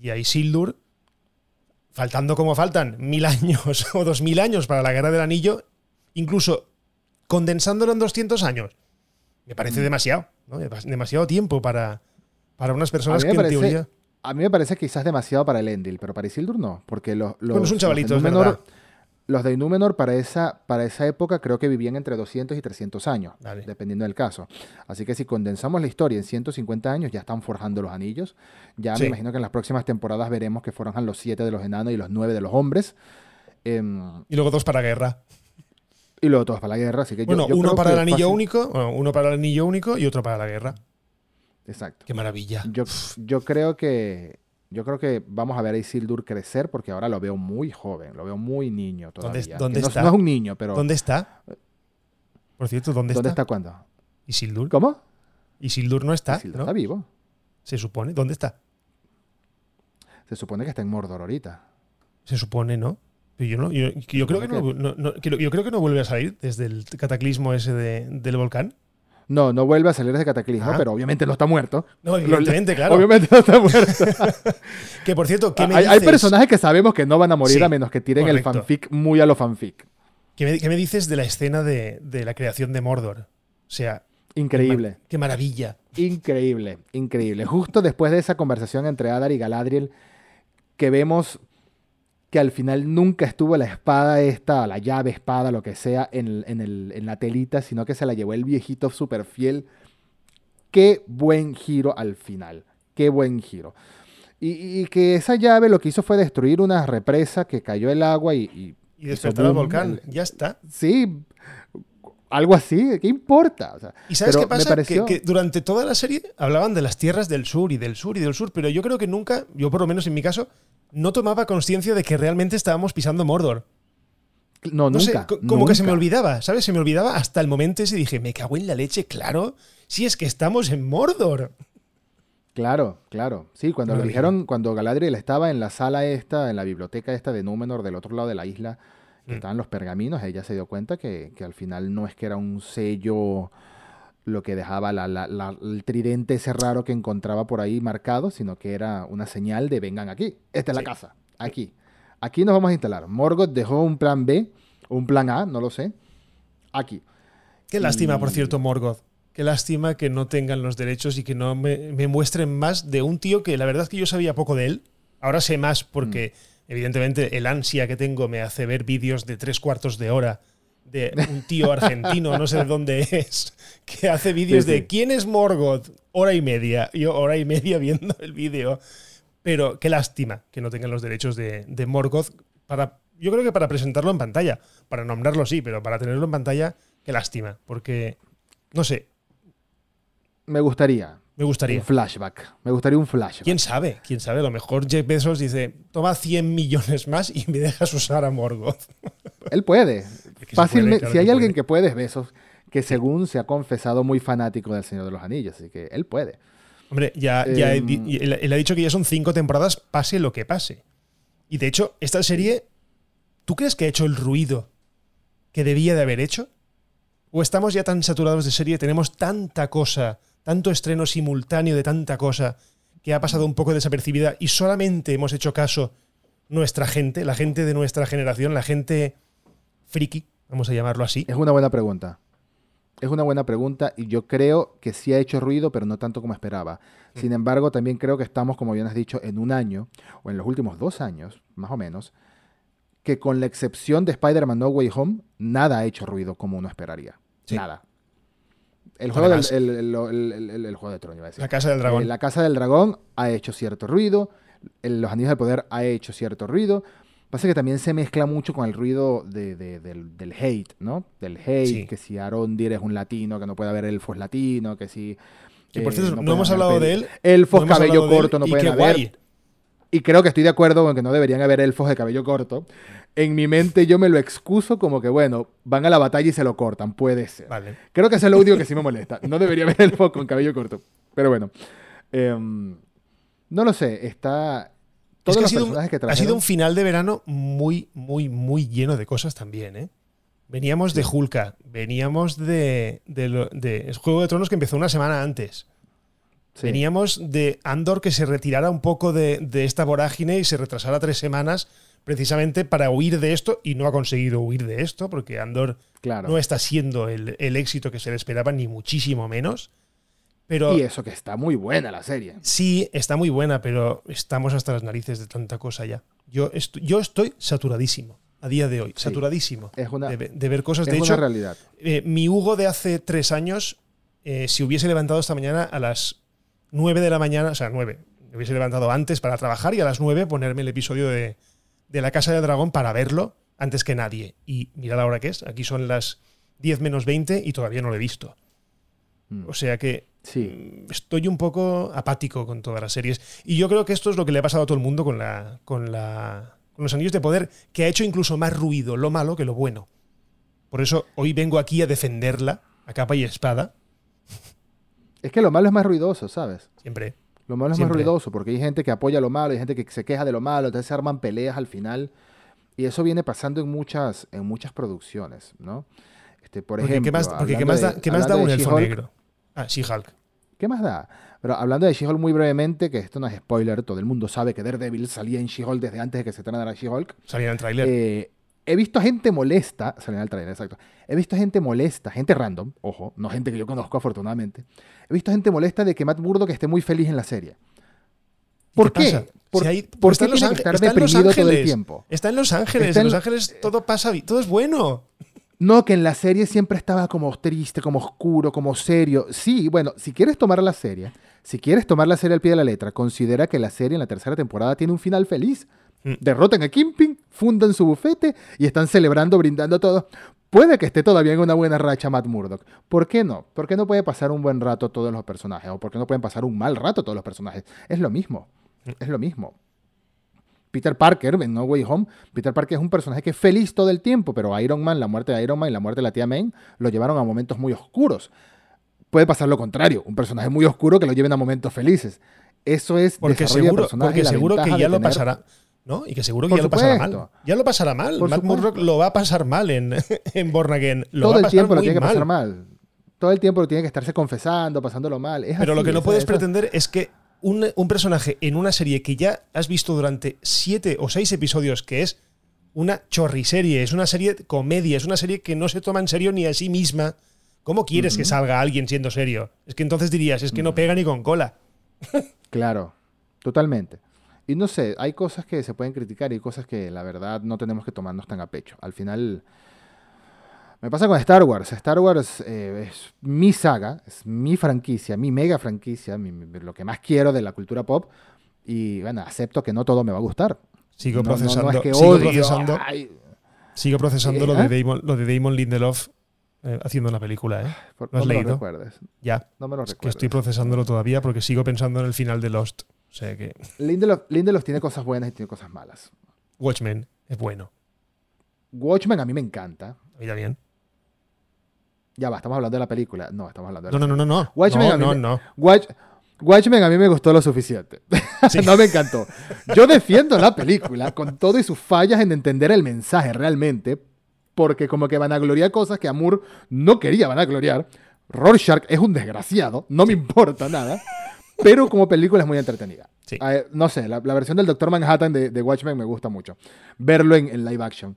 y a Isildur, faltando como faltan mil años [LAUGHS] o dos mil años para la Guerra del Anillo, incluso condensándolo en 200 años, me parece Mm. demasiado. ¿no? Demasiado tiempo para, para unas personas que en teoría. A mí me parece quizás demasiado para el Endil, pero para Isildur no, porque los, los, Bueno, es un los de Númenor, verdad. los de Númenor para esa, para esa época creo que vivían entre 200 y 300 años, dependiendo del caso. Así que si condensamos la historia en 150 años, ya están forjando los anillos. Ya Sí. me imagino que en las próximas temporadas veremos que forjan los 7 de los enanos y los 9 de los hombres. Em, Y luego dos para guerra. y luego todos para la guerra. Así que yo- Bueno, yo uno para el anillo fácil- único, bueno, uno para el anillo único y otro para la guerra. Exacto. Qué maravilla. Yo, yo creo que yo creo que vamos a ver a Isildur crecer porque ahora lo veo muy joven, lo veo muy niño ¿Dónde- todavía. dónde no, está? no es un niño, pero ¿Dónde está? Por cierto, ¿dónde, ¿dónde está? está cuándo? Isildur. ¿Cómo? Isildur no está, Isildur ¿no? está vivo. Se supone. ¿Dónde está? Se supone que está en Mordor ahorita. Se supone, ¿no? Pero yo, no, yo, yo creo que no, no- yo creo que no vuelve a salir desde el cataclismo ese de- del volcán. No, no vuelve a salir de ese cataclismo, Ah. pero obviamente no está muerto. No, evidentemente, [LAUGHS] claro. Obviamente no está muerto. [LAUGHS] Que por cierto, ¿qué me hay, hay personajes que sabemos que no van a morir Sí, a menos que tiren correcto. el fanfic muy a lo fanfic. ¿Qué me, qué me dices de la escena de, de la creación de Mordor? O sea, Increíble. qué maravilla. Increíble, increíble. Justo después de esa conversación entre Adar y Galadriel, que vemos que al final nunca estuvo la espada esta, la llave espada, lo que sea, en, en el- en la telita, sino que se la llevó el viejito súper fiel. Qué buen giro al final. Qué buen giro. Y, y que esa llave lo que hizo fue destruir una represa que cayó el agua y... y Y despertar al volcán. Ya está. Sí, algo así, ¿qué importa? O sea, ¿Y sabes qué pasa? pareció- Que, que durante toda la serie hablaban de las tierras del sur y del sur y del sur, pero yo creo que nunca, yo por lo menos en mi caso, no tomaba conciencia de que realmente estábamos pisando Mordor. No, No nunca. sé, co- como que se me olvidaba, ¿sabes? Se me olvidaba hasta el momento ese y dije, me cago en la leche, claro, si es que estamos en Mordor. Claro, claro. Sí, cuando lo dijeron, cuando Galadriel estaba en la sala esta, en la biblioteca esta de Númenor, del otro lado de la isla, que Mm. estaban los pergaminos, ella se dio cuenta que, que al final no es que era un sello lo que dejaba la- la- la- el tridente ese raro que encontraba por ahí marcado, sino que era una señal de vengan aquí. Esta es Sí. la casa, aquí. Aquí nos vamos a instalar. Morgoth dejó un plan B, un plan A, no lo sé, aquí. Qué lástima, por cierto, Morgoth. Qué lástima que no tengan los derechos y que no me, me muestren más de un tío que la verdad es que yo sabía poco de él. Ahora sé más porque, Mm. evidentemente, el ansia que tengo me hace ver vídeos de tres cuartos de hora de un tío argentino, no sé de dónde es, que hace vídeos Sí, de. ¿quién es Morgoth? Hora y media. Yo hora y media viendo el vídeo. Pero qué lástima que no tengan los derechos de, de Morgoth para... Yo creo que para presentarlo en pantalla, para nombrarlo sí, pero para tenerlo en pantalla, qué lástima, porque, no sé, Me gustaría me gustaría. un flashback. Me gustaría un flashback. ¿Quién sabe? ¿Quién sabe? A lo mejor Jeff Bezos dice, toma 100 millones más y me dejas usar a Morgoth. [LAUGHS] Él puede. que se Fácilmente. puede, claro si hay alguien puede. que puede es Besos, que según se ha confesado muy fanático del Señor de los Anillos, así que él puede. Hombre, ya, ya Em. él, él ha dicho que ya son cinco temporadas, pase lo que pase. Y de hecho, esta serie, ¿tú crees que ha hecho el ruido que debía de haber hecho? ¿O estamos ya tan saturados de serie, tenemos tanta cosa, tanto estreno simultáneo de tanta cosa, que ha pasado un poco desapercibida y solamente hemos hecho caso nuestra gente, la gente de nuestra generación, la gente friki, vamos a llamarlo así? Es una buena pregunta. Es una buena pregunta y yo creo que sí ha hecho ruido, pero no tanto como esperaba. Mm. Sin embargo, también creo que estamos, como bien has dicho, en un año, o en los últimos dos años, más o menos, que con la excepción de Spider-Man No Way Home, nada ha hecho ruido como uno esperaría. Sí. Nada. El juego, del, el, el- el- el- juego de Trono, iba a decir. La Casa del Eh, Dragón. la Casa del Dragón ha hecho cierto ruido. Los Anillos del Poder ha hecho cierto ruido. Pasa que también se mezcla mucho con el ruido de- de- del, del hate, ¿no? Del hate, Sí. que si Arondir es un latino, que no puede haber elfos latinos, que si... Que por eh, cierto, no, pueden hemos hablado de él. Elfos no cabello corto no pueden haber. guay. Y creo que estoy de acuerdo con que no deberían haber elfos de cabello corto. En mi mente yo me lo excuso como que, bueno, van a la batalla y se lo cortan, puede ser. Vale. Creo que eso es lo único que sí me molesta. No debería [LAUGHS] haber elfos con cabello corto. Pero bueno. Em, no lo sé. Está. Todos Es que ha los sido, un, personajes que ha sido un final de verano muy, muy, muy lleno de cosas también, ¿eh? Veníamos de Hulka, veníamos de, de, Juego de Tronos que empezó una semana antes. Sí. Veníamos de Andor que se retirara un poco de, de esta vorágine y se retrasara tres semanas precisamente para huir de esto y no ha conseguido huir de esto porque Andor Claro. no está siendo el, el éxito que se le esperaba ni muchísimo menos. Pero Y eso que está muy buena la serie. Sí, está muy buena, pero estamos hasta las narices de tanta cosa ya. Yo, yo estoy saturadísimo a día de hoy, Sí. saturadísimo Es una, de, de ver cosas. es de una hecho, realidad. eh, mi Hugo de hace tres años, eh, si hubiese levantado esta mañana a las 9 de la mañana, o sea, 9, me hubiese levantado antes para trabajar y a las 9 ponerme el episodio de, de La Casa del Dragón para verlo antes que nadie. Y mira la hora que es, aquí son las 10 menos 20 y todavía no lo he visto. Mm. O sea que Sí. mm, estoy un poco apático con todas las series. Y yo creo que esto es lo que le ha pasado a todo el mundo con, la, con, la, con los anillos de poder, que ha hecho incluso más ruido lo malo que lo bueno. Por eso hoy vengo aquí a defenderla a capa y espada, Es que lo malo es más ruidoso, ¿sabes? siempre. Lo malo es Siempre. más ruidoso porque hay gente que apoya lo malo, hay gente que se queja de lo malo, entonces se arman peleas al final. Y eso viene pasando en muchas, en muchas producciones, ¿no? Este, por Porque, ejemplo, ¿qué más, porque ¿qué más de- da, qué más da un elfo negro? Ah, She-Hulk. ¿Qué más da? Pero hablando de She-Hulk muy brevemente, que esto no es spoiler, todo el mundo sabe que Daredevil salía en She-Hulk desde antes de que se estrenara She-Hulk. Salía en el tráiler. Eh, he visto gente molesta, salió en el trailer, exacto. He visto gente molesta, gente random, ojo, no gente que yo conozco afortunadamente. He visto gente molesta de que Matt Murdock esté muy feliz en la serie. ¿Por ¿Qué qué? ¿Por, Si hay- por está qué tiene que Ángeles- estar está en Los deprimido todo el tiempo? Está en Los Ángeles. Está en en- Los Ángeles todo pasa, todo es bueno. No, que en la serie siempre estaba como triste, como oscuro, como serio. Sí, bueno, si quieres tomar la serie, si quieres tomar la serie al pie de la letra, considera que la serie en la tercera temporada tiene un final feliz. Mm. Derrotan a Kingpin, fundan su bufete y están celebrando, brindando todo. Puede que esté todavía en una buena racha Matt Murdock. ¿Por qué no? ¿Por qué no puede pasar un buen rato todos los personajes? ¿O por qué no pueden pasar un mal rato todos los personajes? Es lo mismo. Es lo mismo. Peter Parker en No Way Home, Peter Parker es un personaje que es feliz todo el tiempo, pero Iron Man, la muerte de Iron Man y la muerte de la tía May lo llevaron a momentos muy oscuros. Puede pasar lo contrario, un personaje muy oscuro que lo lleven a momentos felices. Eso es Porque seguro, porque seguro que ya lo pasará. ¿No? Y que seguro que Por ya lo pasará mal. Ya lo pasará mal. Por Matt. Murdock lo va a pasar mal en, [LAUGHS] en Born Again. Lo va todo a el pasar tiempo lo tiene que pasar mal. Todo el tiempo lo tiene que estarse confesando, pasándolo mal. Es Pero lo que no esa- puedes esa- pretender es que un, un personaje en una serie que ya has visto durante siete o seis episodios, que es una chorriserie, es una serie comedia, es una serie que no se toma en serio ni a sí misma. ¿Cómo quieres que salga alguien siendo serio? Es que entonces dirías, es que no pega ni con cola. Claro, totalmente. Y no sé, hay cosas que se pueden criticar y cosas que la verdad no tenemos que tomarnos tan a pecho. Al final, me pasa con Star Wars. Star Wars eh, es mi saga, es mi franquicia, mi mega franquicia, mi- mi- lo que más quiero de la cultura pop. Y bueno, acepto que no todo me va a gustar. Sigo No- no- no procesando, es que sigo odio, procesando, ay, sigo procesando ¿Eh? lo, de Damon, lo de Damon Lindelof eh, haciendo la película, ¿eh? por- ¿Lo has no me lo leído? recuerdes. Ya. No me lo Es que recuerdes. estoy procesándolo todavía porque sigo pensando en el final de Lost. O sea que Lindelof, Lindelof tiene cosas buenas y tiene cosas malas. Watchmen es bueno. Watchmen a mí me encanta. A mí también. Ya va, estamos hablando de la película. No, estamos hablando de la No, no, no, no. no. Watchmen no, a mí no, me- no. Watch, Watchmen a mí me gustó lo suficiente. [LAUGHS] Sí. no me encantó. Yo defiendo la película con todo y sus fallas en entender el mensaje realmente, porque como que vanagloria cosas que Amur no quería vanagloriar. Rorschach es un desgraciado, no me importa nada, pero como película es muy entretenida. Sí. Eh, no sé, la, la versión del Doctor Manhattan de, de Watchmen me gusta mucho. Verlo en, en live action.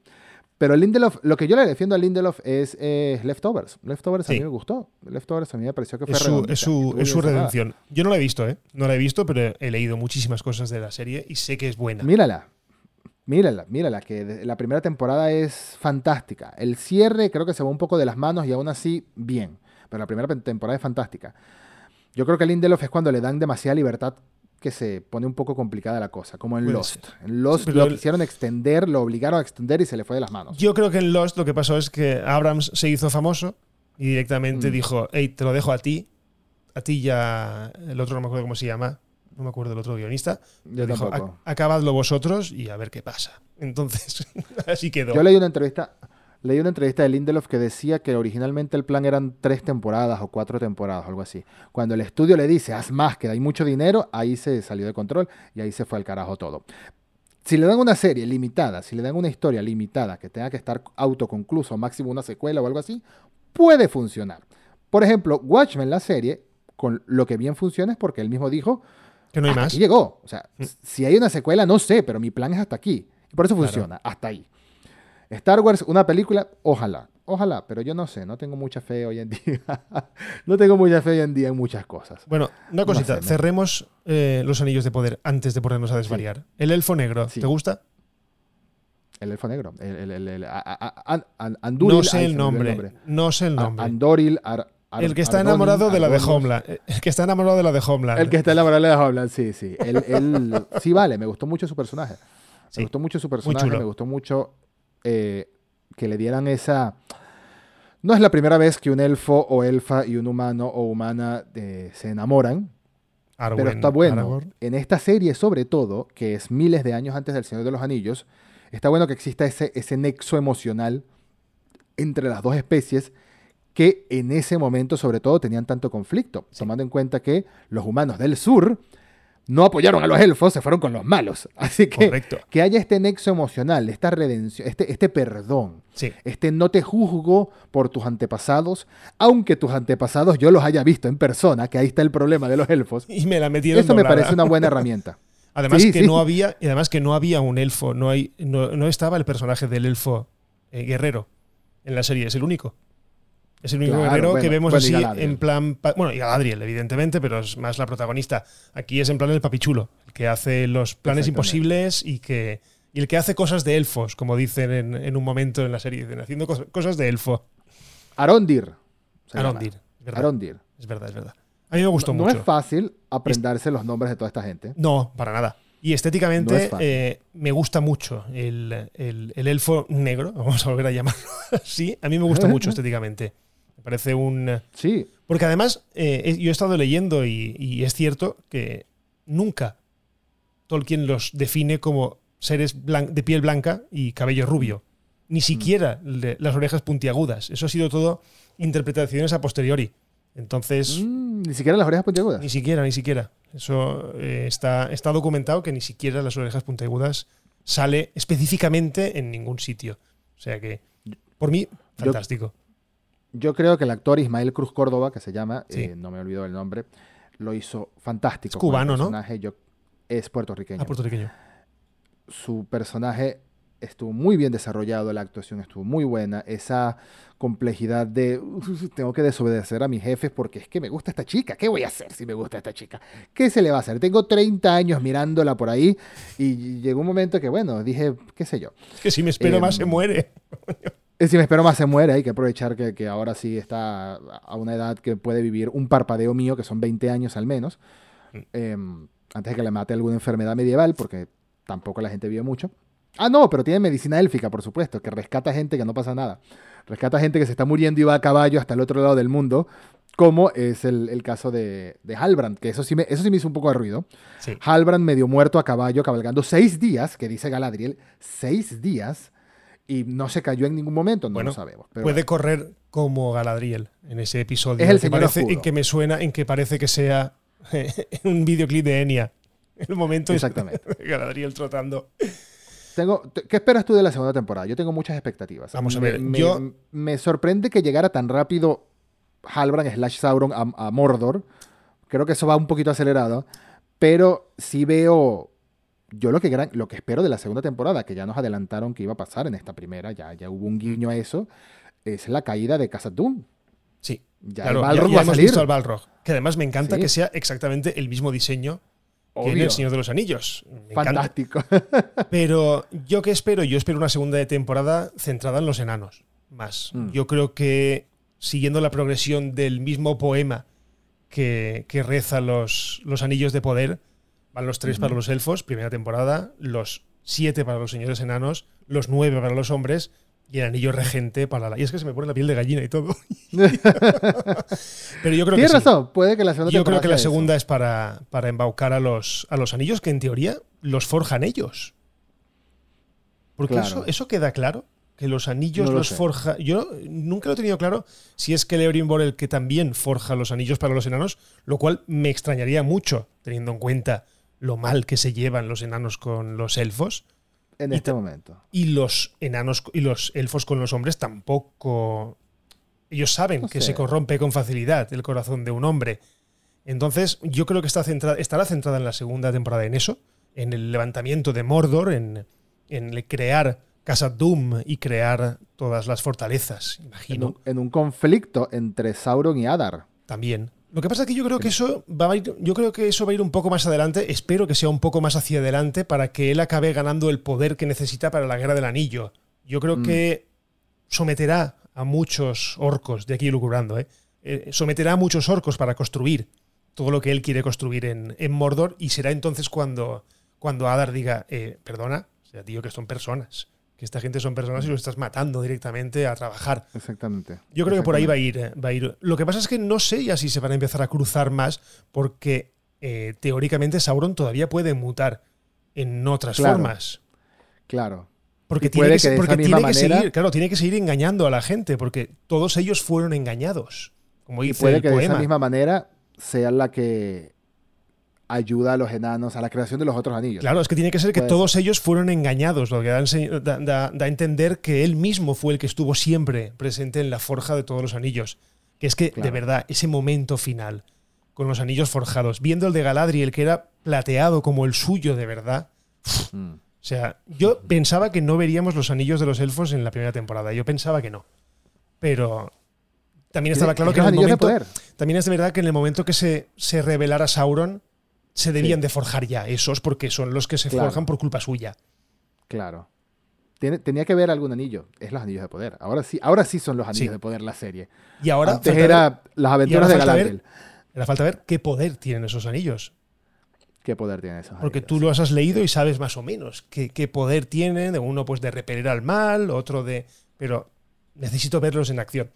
Pero Lindelof, lo que yo le defiendo a Lindelof es eh, Leftovers. Leftovers a Sí. mí me gustó. Leftovers a mí me pareció que fue Es su, es su, es su redención. Yo no la he visto, ¿eh? No la he visto, pero he leído muchísimas cosas de la serie y sé que es buena. Mírala. Mírala, mírala, que la primera temporada es fantástica. El cierre creo que se va un poco de las manos y aún así bien. Pero la primera temporada es fantástica. Yo creo que Lindelof es cuando le dan demasiada libertad que se pone un poco complicada la cosa, como en Puede Lost. En Lost pero lo quisieron extender, lo obligaron a extender y se le fue de las manos. Yo creo que en Lost lo que pasó es que Abrams se hizo famoso y directamente Mm. dijo, hey, te lo dejo a ti. A ti ya. El otro no me acuerdo cómo se llama. No me acuerdo del otro guionista. Yo dijo, tampoco. "Ac- acabadlo vosotros y a ver qué pasa. Entonces, [LAUGHS] así quedó. Yo leí una entrevista, leí una entrevista de Lindelof que decía que originalmente el plan eran tres temporadas o cuatro temporadas, algo así. Cuando el estudio le dice, haz más, que hay mucho dinero, ahí se salió de control y ahí se fue al carajo todo. Si le dan una serie limitada, si le dan una historia limitada que tenga que estar autoconcluso, máximo una secuela o algo así, puede funcionar. Por ejemplo, Watchmen, la serie, con lo que bien funciona es porque él mismo dijo, que no hay hasta más. aquí llegó. O sea, Mm. si hay una secuela, no sé, pero mi plan es hasta aquí. Y por eso Claro. funciona, hasta ahí. Star Wars, una película, ojalá. Ojalá, pero yo no sé, no tengo mucha fe hoy en [LAUGHS] día. no tengo mucha fe hoy en día en muchas cosas. Bueno, una cosita. sé, Cerremos eh, los anillos de poder antes de ponernos a desvariar. El elfo negro, Sí. ¿te gusta? El elfo negro. El, el, el- el- a- a- a- An- Anduril, No sé el olvidó nombre. No sé el nombre. Andoril, Ar- Ar- el que está Ardonin, enamorado de la de. Homeland. El que está enamorado de la de Homeland. El que está enamorado de Homeland, sí, sí. Sí, vale, me gustó mucho su personaje. Sí, Me gustó mucho su personaje, me gustó mucho eh, que le dieran esa... No es la primera vez que un elfo o elfa y un humano o humana eh, se enamoran, Arwen, pero está bueno. Aragorn. En esta serie, sobre todo, que es miles de años antes del Señor de los Anillos, está bueno que exista ese, ese nexo emocional entre las dos especies que en ese momento, sobre todo, tenían tanto conflicto, tomando en cuenta que los humanos del sur no apoyaron a los elfos, se fueron con los malos. [LAUGHS] Así que Correcto. que haya este nexo emocional, esta redención, este, este perdón, Sí. este no te juzgo por tus antepasados, aunque tus antepasados yo los haya visto en persona, que ahí está el problema de los elfos. Y me la metieron Eso me parece una buena [LAUGHS] herramienta. Además Sí, que sí. no había, y además que no había un elfo, no hay, no, no estaba el personaje del elfo eh, guerrero en la serie, es el único. Es el único Claro, guerrero que vemos bueno, así en plan. Bueno, y Galadriel, evidentemente, pero es más la protagonista. Aquí es en plan el papichulo, el que hace los planes imposibles y que. Y el que hace cosas de elfos, como dicen en, en un momento en la serie, dicen, haciendo cos- cosas de elfo. Arondir. Arondir. Es verdad, Arondir. es verdad, es verdad. A mí me gustó no mucho. es fácil aprenderse los nombres de toda esta gente. No, para nada. Y estéticamente No es eh, me gusta mucho el, el- el elfo negro, [LAUGHS] vamos a volver a llamarlo [LAUGHS] así. A mí me gusta [LAUGHS] mucho estéticamente. Me parece un... Sí, Porque además eh, yo he estado leyendo y, y es cierto que nunca Tolkien los define como seres de piel blanca y cabello rubio. Ni siquiera le- las orejas puntiagudas. Eso ha sido todo interpretaciones a posteriori. Entonces... Mm, ni siquiera las orejas puntiagudas. Ni siquiera, ni siquiera. Eso eh, está, está documentado que ni siquiera las orejas puntiagudas sale específicamente en ningún sitio. O sea que, por mí, fantástico. Yo creo que el actor Ismael Cruz Córdoba, que se llama, Sí. eh, no me olvido el nombre, lo hizo fantástico. Es con el cubano, ¿no? personaje. Yo, es puertorriqueño. Ah, puertorriqueño. Su personaje estuvo muy bien desarrollado, la actuación estuvo muy buena. Esa complejidad de "Uf, tengo que desobedecer a mis jefes porque es que me gusta esta chica. ¿Qué voy a hacer si me gusta esta chica? ¿Qué se le va a hacer? Tengo 30 años mirándola por ahí y llegó un momento que, bueno, dije, qué sé yo. Es que si me espero Em, más se muere. [LAUGHS] Si me espero más se muere, hay que aprovechar que, que ahora sí está a una edad que puede vivir un parpadeo mío, que son 20 años al menos, Mm. em, antes de que le mate alguna enfermedad medieval, porque tampoco la gente vive mucho. Ah, no, pero tiene medicina élfica, por supuesto, que rescata gente que no pasa nada. Rescata gente que se está muriendo y va a caballo hasta el otro lado del mundo, como es el, el caso de, de Halbrand, que eso sí, me, eso sí me hizo un poco de ruido. Sí. Halbrand medio muerto a caballo, cabalgando seis días, que dice Galadriel, seis días, y no se cayó en ningún momento, no Bueno, lo sabemos. Pero Puede correr como Galadriel en ese episodio. Es el en que parece, en que me suena, en que parece que sea [LAUGHS] un videoclip de Enya. El momento Exactamente. [LAUGHS] Galadriel trotando. Tengo, te- ¿Qué esperas tú de la segunda temporada? Yo tengo muchas expectativas. Vamos a ver, Me, yo- me sorprende que llegara tan rápido Halbrand slash Sauron a, a Mordor. Creo que eso va un poquito acelerado. Pero sí veo. Yo lo que, gran- lo que espero de la segunda temporada, que ya nos adelantaron que iba a pasar en esta primera, ya, ya hubo un guiño a eso, es la caída de Khazad Dûm. Sí. Ya claro, el Balrog ya va a hemos salir. visto al Balrog. Que además me encanta Sí. que sea exactamente el mismo diseño que en. El Señor de los Anillos. Me encanta. Fantástico. [LAUGHS] Pero yo qué espero, yo espero una segunda temporada centrada en los enanos. Más. Mm. Yo creo que siguiendo la progresión del mismo poema que, que reza los, los anillos de poder, van los tres para los elfos, primera temporada, los siete para los señores enanos, los nueve para los hombres y el anillo regente para la... Y es que se me pone la piel de gallina y todo. [LAUGHS] Pero yo creo que Tienes sí. razón, puede que la segunda Yo creo que la eso. segunda es para, para embaucar a los, a los anillos que en teoría los forjan ellos. Porque Claro. eso, eso queda claro. Que los anillos No lo los sé. forja. Yo nunca lo he tenido claro si es que Leorin el que también forja los anillos para los enanos, lo cual me extrañaría mucho, teniendo en cuenta lo mal que se llevan los enanos con los elfos. En este te- momento. Y los enanos y los elfos con los hombres tampoco. Ellos saben No que sé. se corrompe con facilidad el corazón de un hombre. Entonces, yo creo que está centrada, estará centrada en la segunda temporada en eso, en el levantamiento de Mordor, en, en el crear Casa Doom y crear todas las fortalezas, En imagino. un, en un conflicto entre Sauron y Adar. También. Lo que pasa es que yo creo que eso va a ir, yo creo que eso va a ir un poco más adelante. Espero que sea un poco más hacia adelante para que él acabe ganando el poder que necesita para la guerra del anillo. Yo creo Mm. que someterá a muchos orcos, de aquí lucubrando, ¿eh? Eh, someterá a muchos orcos para construir todo lo que él quiere construir en, en Mordor y será entonces cuando, cuando Adar diga, eh, perdona, o sea, tío, que son personas, que esta gente son personas y los estás matando directamente a trabajar. Exactamente. Yo creo que por ahí va a ir, va a ir. Lo que pasa es que no sé ya si se van a empezar a cruzar más, porque eh, teóricamente Sauron todavía puede mutar en otras Claro. formas. Claro. Porque Y tiene que, porque tiene seguir, claro, tiene que seguir engañando a la gente, porque todos ellos fueron engañados. Como Y puede el que de esa misma manera sea la que ayuda a los enanos a la creación de los otros anillos. Claro, es que tiene que ser que Pues- todos ellos fueron engañados, lo que da, ense- da- da- da a entender que él mismo fue el que estuvo siempre presente en la forja de todos los anillos. Que es que, de verdad, ese momento final, con los anillos forjados, viendo el de Galadriel, que era plateado como el suyo de verdad, Mm. o sea, yo pensaba que no veríamos los anillos de los elfos en la primera temporada. Yo pensaba que no. Pero también estaba claro que en el momento, también es de verdad que en el momento que se, se revelara Sauron, se debían de forjar ya esos, porque son los que se Claro. forjan por culpa suya. Claro. Tenía que ver algún anillo. Es los anillos de poder. Ahora sí, ahora sí son los anillos Sí. de poder la serie. Y ahora Antes era ver- las aventuras de Galadriel. era falta ver qué poder tienen esos anillos. ¿Qué poder tienen esos Porque anillos? tú los has leído y sabes más o menos qué, qué poder tienen. de Uno, pues, de repeler al mal, otro de. Pero necesito verlos en acción.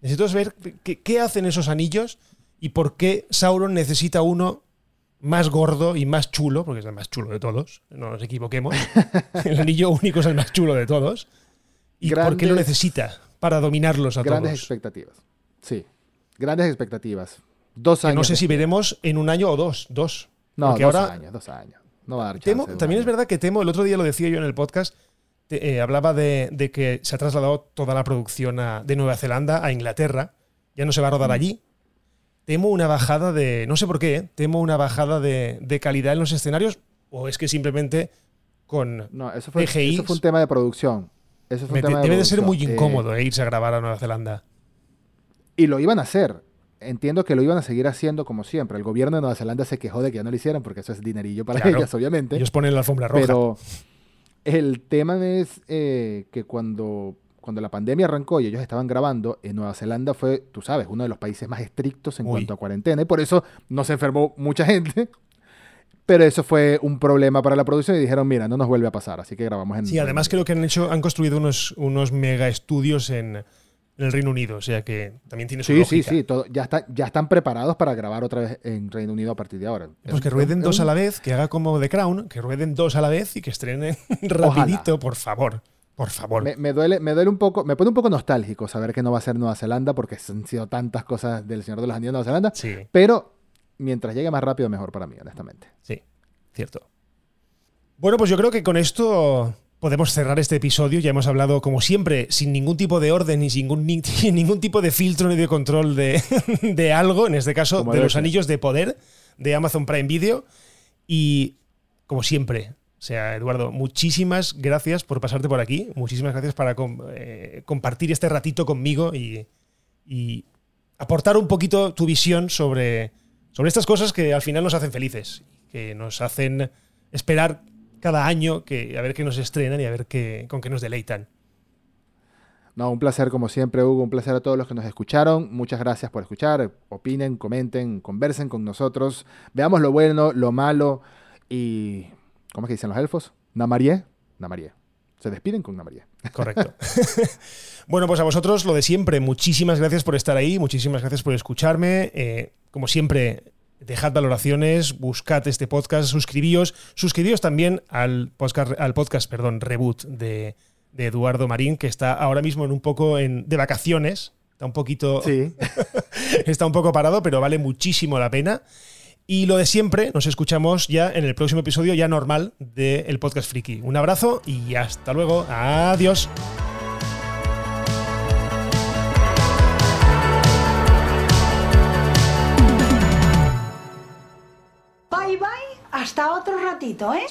Necesito ver qué, qué hacen esos anillos y por qué Sauron necesita uno más gordo y más chulo, porque es el más chulo de todos, no nos equivoquemos. [LAUGHS] el anillo único es el más chulo de todos. ¿Y por qué lo Grandes- necesita? Para dominarlos a Grandes todos. expectativas. Sí. Grandes expectativas. Dos Que años. no sé si veremos en un año o dos. Dos. No, porque dos ahora- años, dos años. No va a dar chance Temo, también es verdad que temo, el otro día lo decía yo en el podcast, te- eh, hablaba de, de que se ha trasladado toda la producción a- de Nueva Zelanda a Inglaterra, ya no se va a rodar Mm. allí. Temo una bajada de, no sé por qué, ¿eh? temo una bajada de, de calidad en los escenarios, o es que simplemente con... No, eso fue, PGIs. eso fue un tema de producción. Eso fue un tema debe de ser muy producción. Eh, incómodo eh, irse a grabar a Nueva Zelanda. y lo iban a hacer. Entiendo que lo iban a seguir haciendo como siempre. El gobierno de Nueva Zelanda se quejó de que ya no lo hicieran porque eso es dinerillo para Claro. ellas, obviamente. Ellos ponen la alfombra roja. Pero el tema es eh, que cuando, cuando la pandemia arrancó y ellos estaban grabando, en Nueva Zelanda fue, tú sabes, uno de los países más estrictos en Uy. cuanto a cuarentena y por eso no se enfermó mucha [LAUGHS] gente. Pero eso fue un problema para la producción y dijeron, mira, no nos vuelve a pasar, así que grabamos en... Sí, además creo que han hecho, han construido unos, unos mega estudios en, en el Reino Unido, o sea que también tiene su Sí, sí, lógica. sí, todo- ya, está, ya están preparados para grabar otra vez en Reino Unido a partir de ahora. Pues Es que rueden dos a la vez, que haga como The Crown, que rueden dos a la vez y que estrenen [LAUGHS] rapidito, por favor. Por favor. Me, me duele, me duele un poco, me pone un poco nostálgico saber que no va a ser Nueva Zelanda porque han sido tantas cosas del Señor de los Anillos Nueva Zelanda. Sí, Pero mientras llegue más rápido, mejor para mí, honestamente. sí, cierto. Bueno, pues yo creo que con esto podemos cerrar este episodio. Ya hemos hablado, como siempre, sin ningún tipo de orden ni sin ningún, ni- [LAUGHS] sin ningún tipo de filtro ni de control de, [LAUGHS] de algo, en este caso Como de los anillos de poder de Amazon Prime Video. Y como siempre, o sea, Eduardo, muchísimas gracias por pasarte por aquí. Muchísimas gracias para eh, compartir este ratito conmigo y, y aportar un poquito tu visión sobre, sobre estas cosas que al final nos hacen felices, que nos hacen esperar cada año que, a ver qué nos estrenan y a ver qué, con qué nos deleitan. No, un placer como siempre, Hugo. Un placer a todos los que nos escucharon. Muchas gracias por escuchar. Opinen, comenten, conversen con nosotros. Veamos lo bueno, lo malo y... ¿Cómo es que dicen los elfos? Namarie. Namarie. Se despiden con Namarie. Correcto. [LAUGHS] [LAUGHS] bueno, pues a vosotros lo de siempre. Muchísimas gracias por estar ahí, muchísimas gracias por escucharme. Eh, como siempre, dejad valoraciones, buscad este podcast, suscribíos, suscribíos también al podcast, al podcast perdón, reboot de, de Eduardo Marín, que está ahora mismo en un poco en, de vacaciones. Está un poquito. Sí. [LAUGHS] está un poco parado, pero vale muchísimo la pena. Y lo de siempre, nos escuchamos ya en el próximo episodio ya normal del podcast Friki. Un abrazo y hasta luego. Adiós. Bye bye, hasta otro ratito, ¿eh?